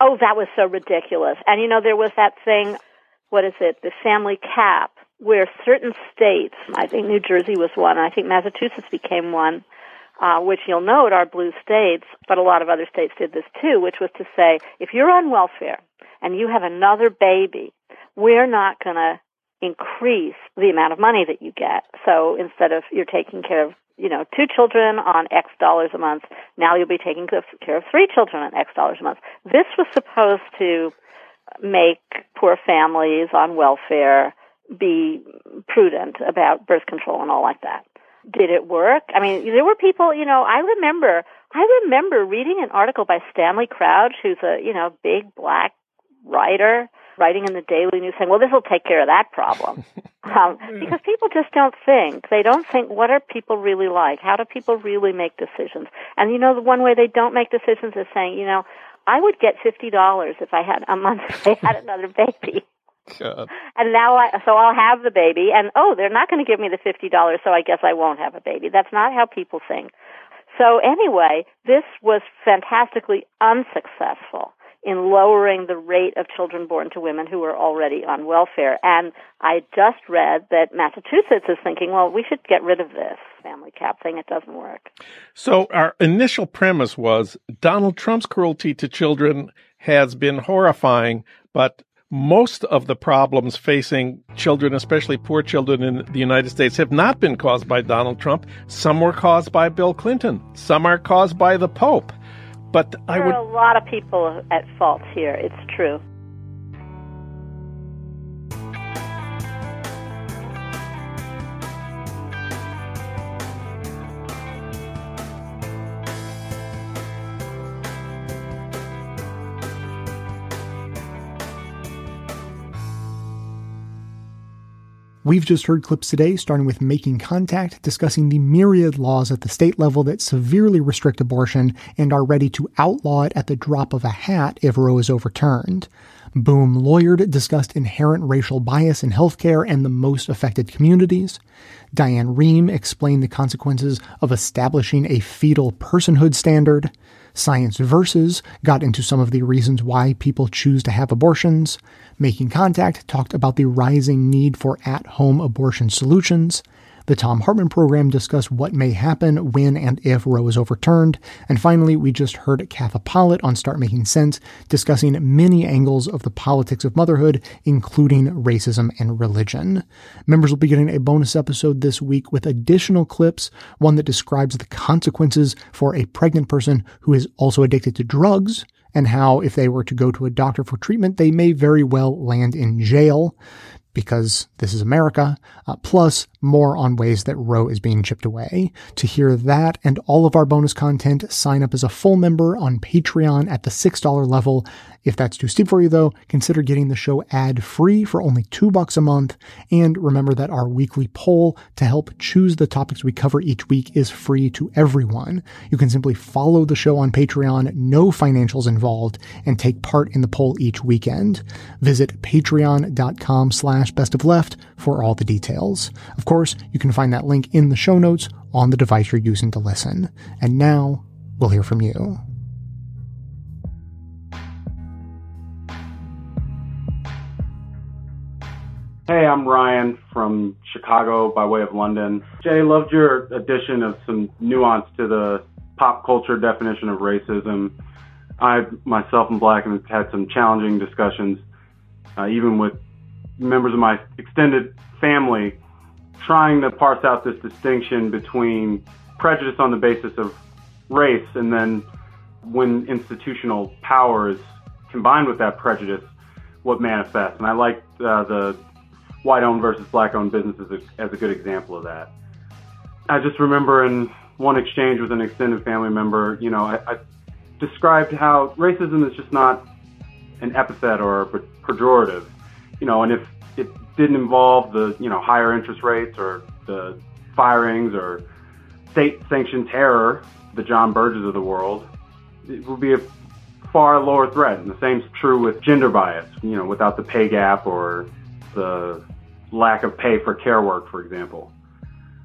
Oh, that was so ridiculous. And you know, there was that thing, what is it, the family cap, where certain states, I think New Jersey was one, I think Massachusetts became one, uh, which you'll note are blue states, but a lot of other states did this too, which was to say, if you're on welfare and you have another baby, we're not going to increase the amount of money that you get. So instead of you're taking care of you know, two children on X dollars a month. Now you'll be taking care of three children on X dollars a month. This was supposed to make poor families on welfare be prudent about birth control and all like that. Did it work? I mean, there were people, you know, I remember, I remember reading an article by Stanley Crouch, who's a, you know, big black writer writing in the Daily News saying, well, this will take care of that problem. um, because people just don't think. They don't think, what are people really like? How do people really make decisions? And you know, the one way they don't make decisions is saying, you know, I would get $50 if I had a month if I had another baby. God. And now I, so I'll have the baby and oh, they're not going to give me the $50, so I guess I won't have a baby. That's not how people think. So anyway, this was fantastically unsuccessful in lowering the rate of children born to women who are already on welfare. And I just read that Massachusetts is thinking, well, we should get rid of this family cap thing. It doesn't work. So our initial premise was Donald Trump's cruelty to children has been horrifying, but most of the problems facing children, especially poor children in the United States, have not been caused by Donald Trump. Some were caused by Bill Clinton. Some are caused by the Pope. But there I would. are a lot of people at fault here. It's true. We've just heard clips today, starting with Making Contact, discussing the myriad laws at the state level that severely restrict abortion and are ready to outlaw it at the drop of a hat if Roe is overturned. Boom Lawyered discussed inherent racial bias in healthcare and the most affected communities. Diane Rehm explained the consequences of establishing a fetal personhood standard. Science Versus got into some of the reasons why people choose to have abortions. Making Contact talked about the rising need for at home abortion solutions. The Thom Hartmann program discussed what may happen when and if Roe is overturned. And finally, we just heard Katha Pollitt on Start Making Sense discussing many angles of the politics of motherhood, including racism and religion. Members will be getting a bonus episode this week with additional clips, one that describes the consequences for a pregnant person who is also addicted to drugs and how if they were to go to a doctor for treatment, they may very well land in jail because this is America. Uh, plus, more on ways that Roe is being chipped away. To hear that and all of our bonus content, sign up as a full member on Patreon at the $6 level. If that's too steep for you though, consider getting the show ad free for only two bucks a month. And remember that our weekly poll to help choose the topics we cover each week is free to everyone. You can simply follow the show on Patreon, no financials involved, and take part in the poll each weekend. Visit patreon.com slash best of left for all the details. Of course, you can find that link in the show notes on the device you're using to listen. And now we'll hear from you. Hey, I'm Ryan from Chicago by way of London. Jay, loved your addition of some nuance to the pop culture definition of racism. I myself am black and have had some challenging discussions, uh, even with members of my extended family, trying to parse out this distinction between prejudice on the basis of race and then when institutional power is combined with that prejudice, what manifests. And I like uh, the white owned versus black owned businesses as a, as a good example of that. I just remember in one exchange with an extended family member, you know, I, I described how racism is just not an epithet or a pejorative, you know, and if it didn't involve the, you know, higher interest rates or the firings or state sanctioned terror, the Jon Burges of the world, it would be a far lower threat. And the same is true with gender bias, you know, without the pay gap or the lack of pay for care work, for example.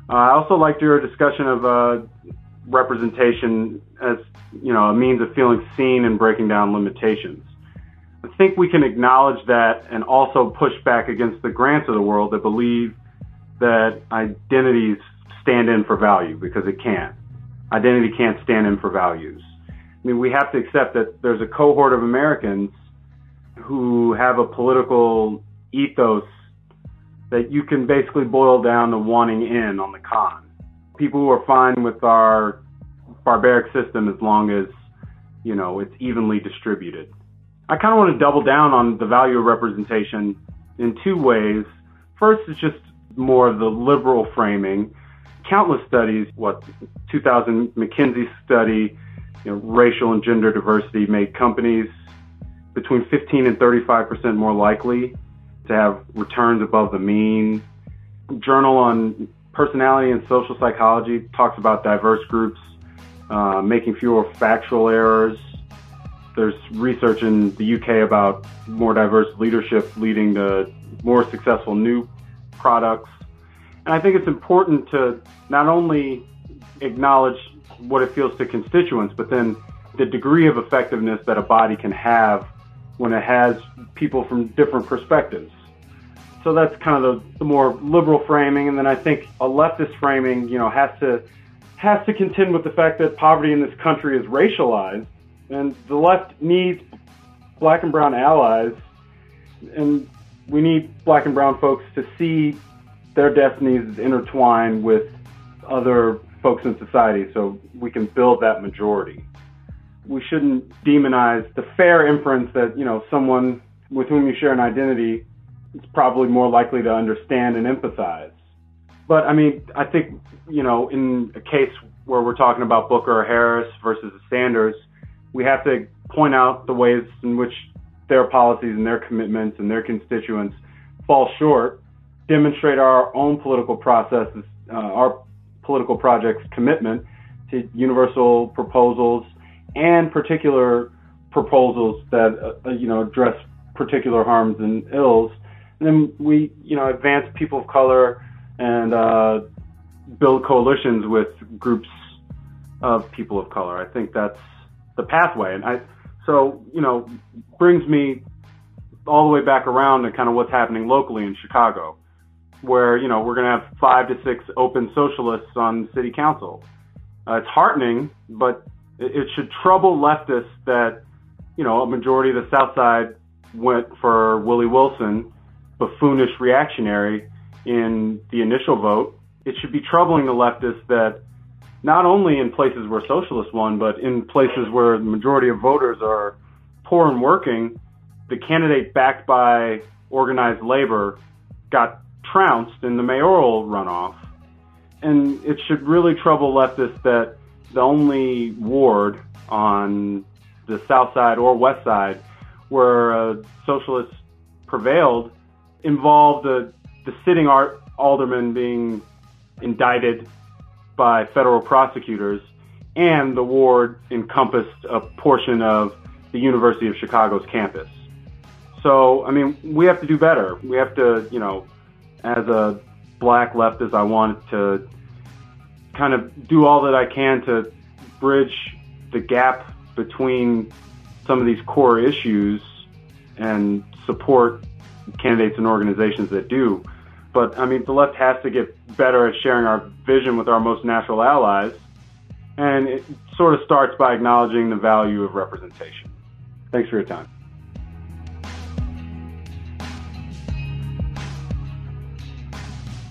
Uh, I also liked your discussion of uh, representation as you know a means of feeling seen and breaking down limitations. I think we can acknowledge that and also push back against the grants of the world that believe that identities stand in for value because it can't. Identity can't stand in for values. I mean, we have to accept that there's a cohort of Americans who have a political ethos that you can basically boil down to wanting in on the con. People who are fine with our barbaric system as long as, you know, it's evenly distributed. I kind of want to double down on the value of representation in two ways. First is just more of the liberal framing. Countless studies, what 2000 McKinsey study, you know, racial and gender diversity made companies between 15 and 35 percent more likely to have returns above the mean. Journal on Personality and Social Psychology talks about diverse groups uh, making fewer factual errors. There's research in the UK about more diverse leadership leading to more successful new products. And I think it's important to not only acknowledge what it feels to constituents, but then the degree of effectiveness that a body can have when it has people from different perspectives. So that's kind of the, the more liberal framing, and then I think a leftist framing, you know, has to has to contend with the fact that poverty in this country is racialized, and the left needs black and brown allies, and we need black and brown folks to see their destinies intertwined with other folks in society so we can build that majority we shouldn't demonize the fair inference that, you know, someone with whom you share an identity is probably more likely to understand and empathize. But I mean, I think, you know, in a case where we're talking about Booker or Harris versus Sanders, we have to point out the ways in which their policies and their commitments and their constituents fall short, demonstrate our own political processes, uh, our political project's commitment to universal proposals and particular proposals that uh, you know address particular harms and ills. And then we you know advance people of color and uh, build coalitions with groups of people of color. I think that's the pathway. And I so you know brings me all the way back around to kind of what's happening locally in Chicago, where you know we're going to have five to six open socialists on city council. Uh, it's heartening, but it should trouble leftists that, you know, a majority of the South Side went for Willie Wilson, buffoonish reactionary in the initial vote. It should be troubling the leftists that not only in places where socialists won, but in places where the majority of voters are poor and working, the candidate backed by organized labor got trounced in the mayoral runoff. And it should really trouble leftists that the only ward on the south side or west side where uh, socialists prevailed involved the, the sitting alderman being indicted by federal prosecutors, and the ward encompassed a portion of the University of Chicago's campus. So, I mean, we have to do better. We have to, you know, as a black leftist, I want to kind of do all that I can to bridge the gap between some of these core issues and support candidates and organizations that do. But I mean, the left has to get better at sharing our vision with our most natural allies. And it sort of starts by acknowledging the value of representation. Thanks for your time.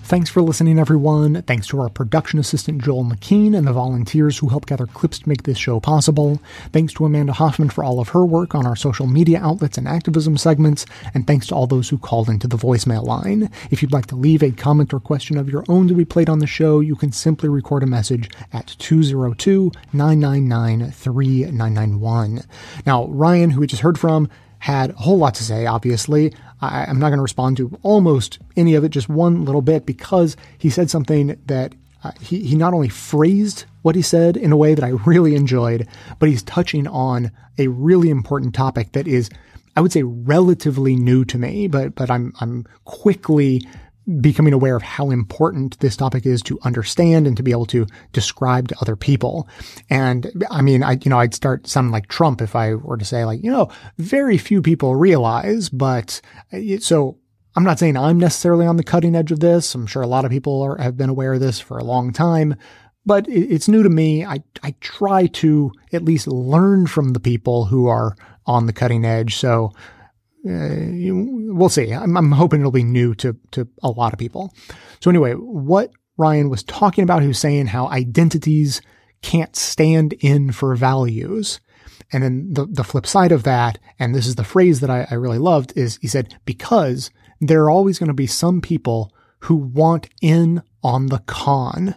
Thanks for listening, everyone. Thanks to our production assistant, Joel McKean, and the volunteers who help gather clips to make this show possible. Thanks to Amanda Hoffman for all of her work on our social media outlets and activism segments. And thanks to all those who called into the voicemail line. If you'd like to leave a comment or question of your own to be played on the show, you can simply record a message at 202 999 3991. Now, Ryan, who we just heard from, had a whole lot to say, obviously. I, am not going to respond to almost any of it, just one little bit, because he said something that uh, he, he not only phrased what he said in a way that I really enjoyed, but he's touching on a really important topic that is, I would say, relatively new to me, but, but I'm, I'm quickly becoming aware of how important this topic is to understand and to be able to describe to other people. And I mean, I, you know, I'd start sounding like Trump if I were to say like, you know, very few people realize, but uh, so I'm not saying I'm necessarily on the cutting edge of this. I'm sure a lot of people are, have been aware of this for a long time, but it, it's new to me. I, I try to at least learn from the people who are on the cutting edge. So uh, we'll see. I'm, I'm, hoping it'll be new to to a lot of people. So anyway, what Ryan was talking about, he was saying how identities can't stand in for values. And then the, the flip side of that, and this is the phrase that I, I really loved, is he said, because there are always going to be some people who want in on the con.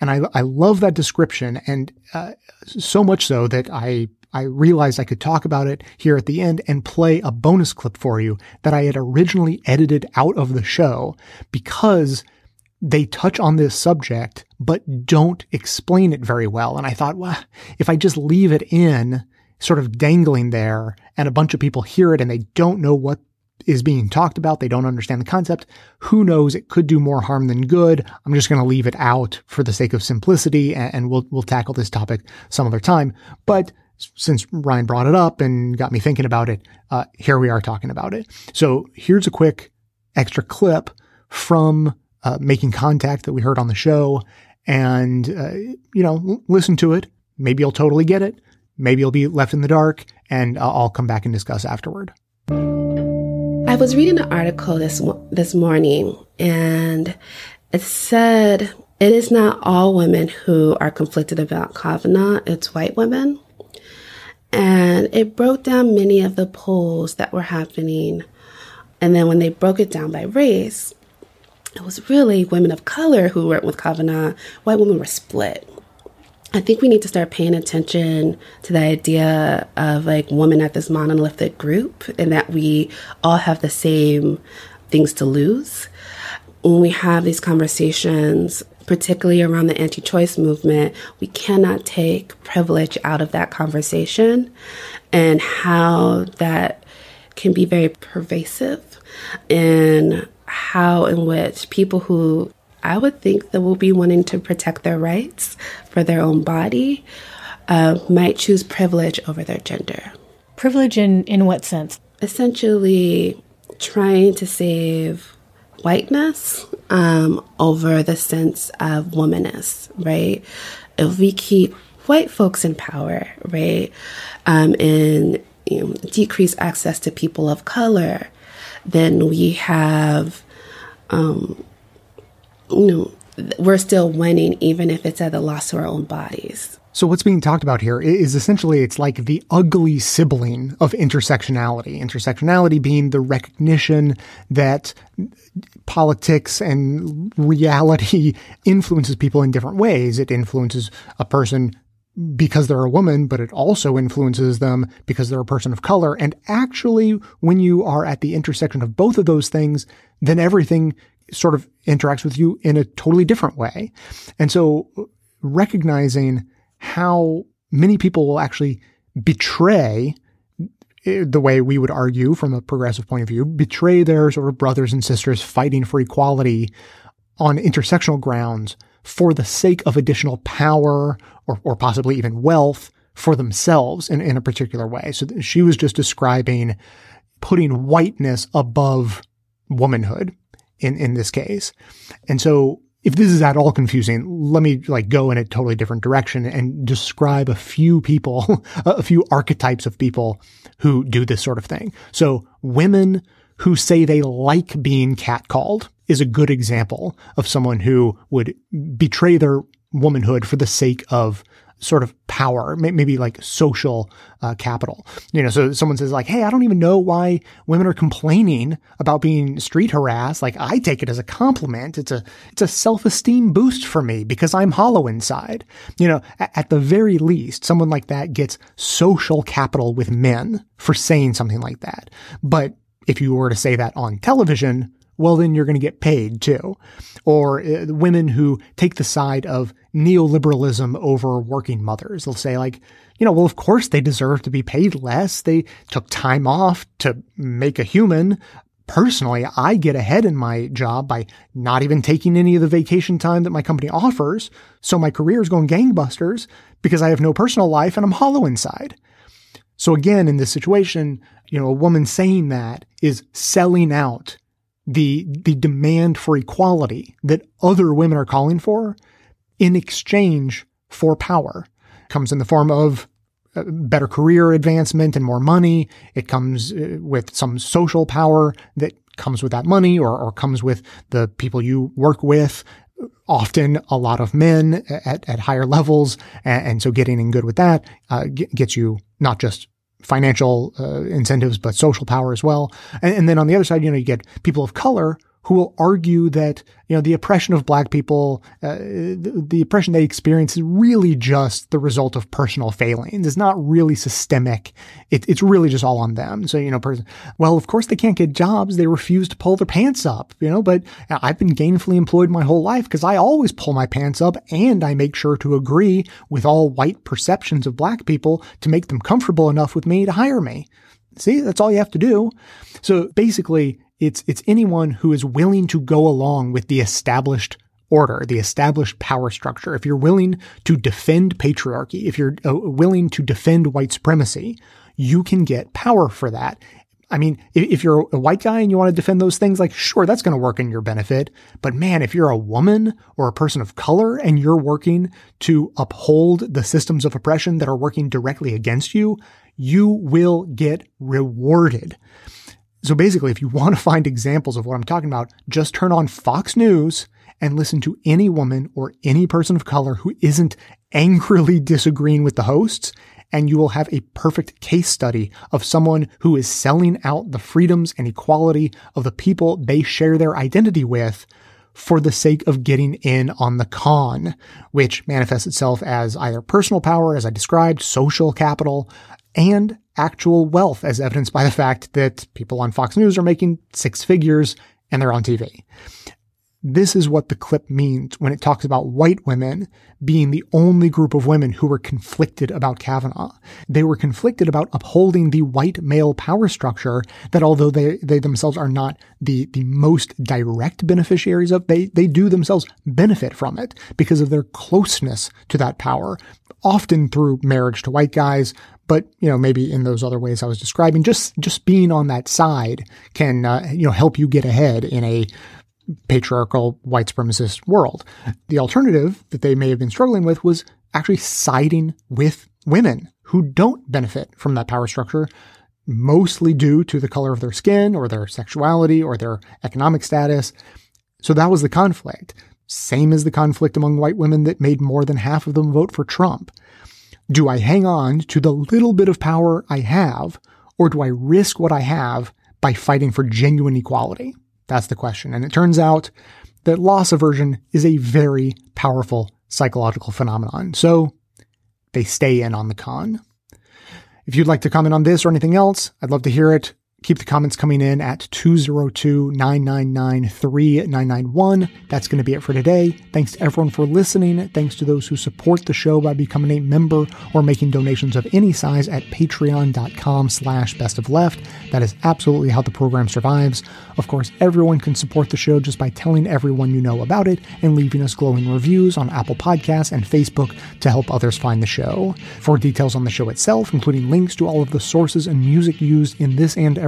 And I, I love that description. And uh, so much so that I I realized I could talk about it here at the end and play a bonus clip for you that I had originally edited out of the show because they touch on this subject, but don't explain it very well. And I thought, well, if I just leave it in sort of dangling there and a bunch of people hear it and they don't know what is being talked about. They don't understand the concept. Who knows? It could do more harm than good. I'm just going to leave it out for the sake of simplicity and, we'll, we'll tackle this topic some other time. But since Ryan brought it up and got me thinking about it, uh, here we are talking about it. So here's a quick extra clip from uh, Making Contact that we heard on the show. And, uh, you know, listen to it. Maybe you'll totally get it. Maybe you'll be left in the dark and I'll come back and discuss afterward. I was reading an article this, this morning and it said it is not all women who are conflicted about Kavanaugh. It's white women. And it broke down many of the polls that were happening. And then when they broke it down by race, it was really women of color who were with Kavanaugh. White women were split. I think we need to start paying attention to the idea of like women at this monolithic group and that we all have the same things to lose. When we have these conversations, particularly around the anti choice movement, we cannot take privilege out of that conversation and how that can be very pervasive in how in which people who I would think that will be wanting to protect their rights for their own body uh, might choose privilege over their gender. Privilege in, in what sense? Essentially, trying to save whiteness um, over the sense of womanness, right? If we keep white folks in power, right, um, and you know, decrease access to people of color, then we have, um, you know, we're still winning even if it's at the loss of our own bodies. So what's being talked about here is essentially it's like the ugly sibling of intersectionality. Intersectionality being the recognition that politics and reality influences people in different ways. It influences a person because they're a woman, but it also influences them because they're a person of color. And actually, when you are at the intersection of both of those things, then everything sort of interacts with you in a totally different way. And so recognizing how many people will actually betray eh, the way we would argue from a progressive point of view, betray their sort of brothers and sisters fighting for equality on intersectional grounds for the sake of additional power or, or possibly even wealth for themselves in, in a particular way. So she was just describing putting whiteness above womanhood in, in this case. And so if this is at all confusing, let me like go in a totally different direction and describe a few people, a few archetypes of people who do this sort of thing. So women who say they like being catcalled is a good example of someone who would betray their womanhood for the sake of sort of power, maybe like social uh, capital. You know, so someone says like, "Hey, I don't even know why women are complaining about being street harassed. Like, I take it as a compliment. It's a it's a self esteem boost for me because I'm hollow inside." You know, at, at the very least, someone like that gets social capital with men for saying something like that. But if you were to say that on television, well, then you're going to get paid too. Or uh, women who take the side of neoliberalism over working mothers. They'll say like, you know, well, of course they deserve to be paid less. They took time off to make a human. Personally, I get ahead in my job by not even taking any of the vacation time that my company offers. So my career is going gangbusters because I have no personal life and I'm hollow inside. So again, in this situation, you know, a woman saying that is selling out the, the demand for equality that other women are calling for in exchange for power. It comes in the form of uh, better career advancement and more money. It comes uh, with some social power that comes with that money or, or comes with the people you work with. Often a lot of men at, at higher levels. And, and so getting in good with that uh, gets you not just financial uh, incentives, but social power as well. And, and, then on the other side, you know, you get people of color who will argue that, you know, the oppression of black people, uh, the, the, oppression they experience is really just the result of personal failings. It's not really systemic. It, it's really just all on them. So, you know, person, well, of course they can't get jobs. They refuse to pull their pants up, you know, but I've been gainfully employed my whole life because I always pull my pants up and I make sure to agree with all white perceptions of black people to make them comfortable enough with me to hire me. See, that's all you have to do. So basically, it's, it's anyone who is willing to go along with the established order, the established power structure. If you're willing to defend patriarchy, if you're uh, willing to defend white supremacy, you can get power for that. I mean, if you're a white guy and you want to defend those things, like, sure, that's going to work in your benefit. But man, if you're a woman or a person of color and you're working to uphold the systems of oppression that are working directly against you, you will get rewarded. So basically, if you want to find examples of what I'm talking about, just turn on Fox News and listen to any woman or any person of color who isn't angrily disagreeing with the hosts. And you will have a perfect case study of someone who is selling out the freedoms and equality of the people they share their identity with for the sake of getting in on the con, which manifests itself as either personal power, as I described, social capital, and actual wealth, as evidenced by the fact that people on Fox News are making six figures and they're on TV. This is what the clip means when it talks about white women being the only group of women who were conflicted about Kavanaugh. They were conflicted about upholding the white male power structure that although they, they themselves are not the, the most direct beneficiaries of, they, they do themselves benefit from it because of their closeness to that power, often through marriage to white guys, but you know maybe in those other ways I was describing, just just being on that side can uh, you know help you get ahead in a patriarchal white supremacist world. The alternative that they may have been struggling with was actually siding with women who don't benefit from that power structure, mostly due to the color of their skin or their sexuality or their economic status. So that was the conflict. same as the conflict among white women that made more than half of them vote for Trump. Do I hang on to the little bit of power I have, or do I risk what I have by fighting for genuine equality? That's the question. And it turns out that loss aversion is a very powerful psychological phenomenon. So they stay in on the con. If you'd like to comment on this or anything else, I'd love to hear it. Keep the comments coming in at 202-999-3991. That's going to be it for today. Thanks to everyone for listening. Thanks to those who support the show by becoming a member or making donations of any size at patreon.com slash best of left. That is absolutely how the program survives. Of course, everyone can support the show just by telling everyone you know about it and leaving us glowing reviews on Apple Podcasts and Facebook to help others find the show. For details on the show itself, including links to all of the sources and music used in this and every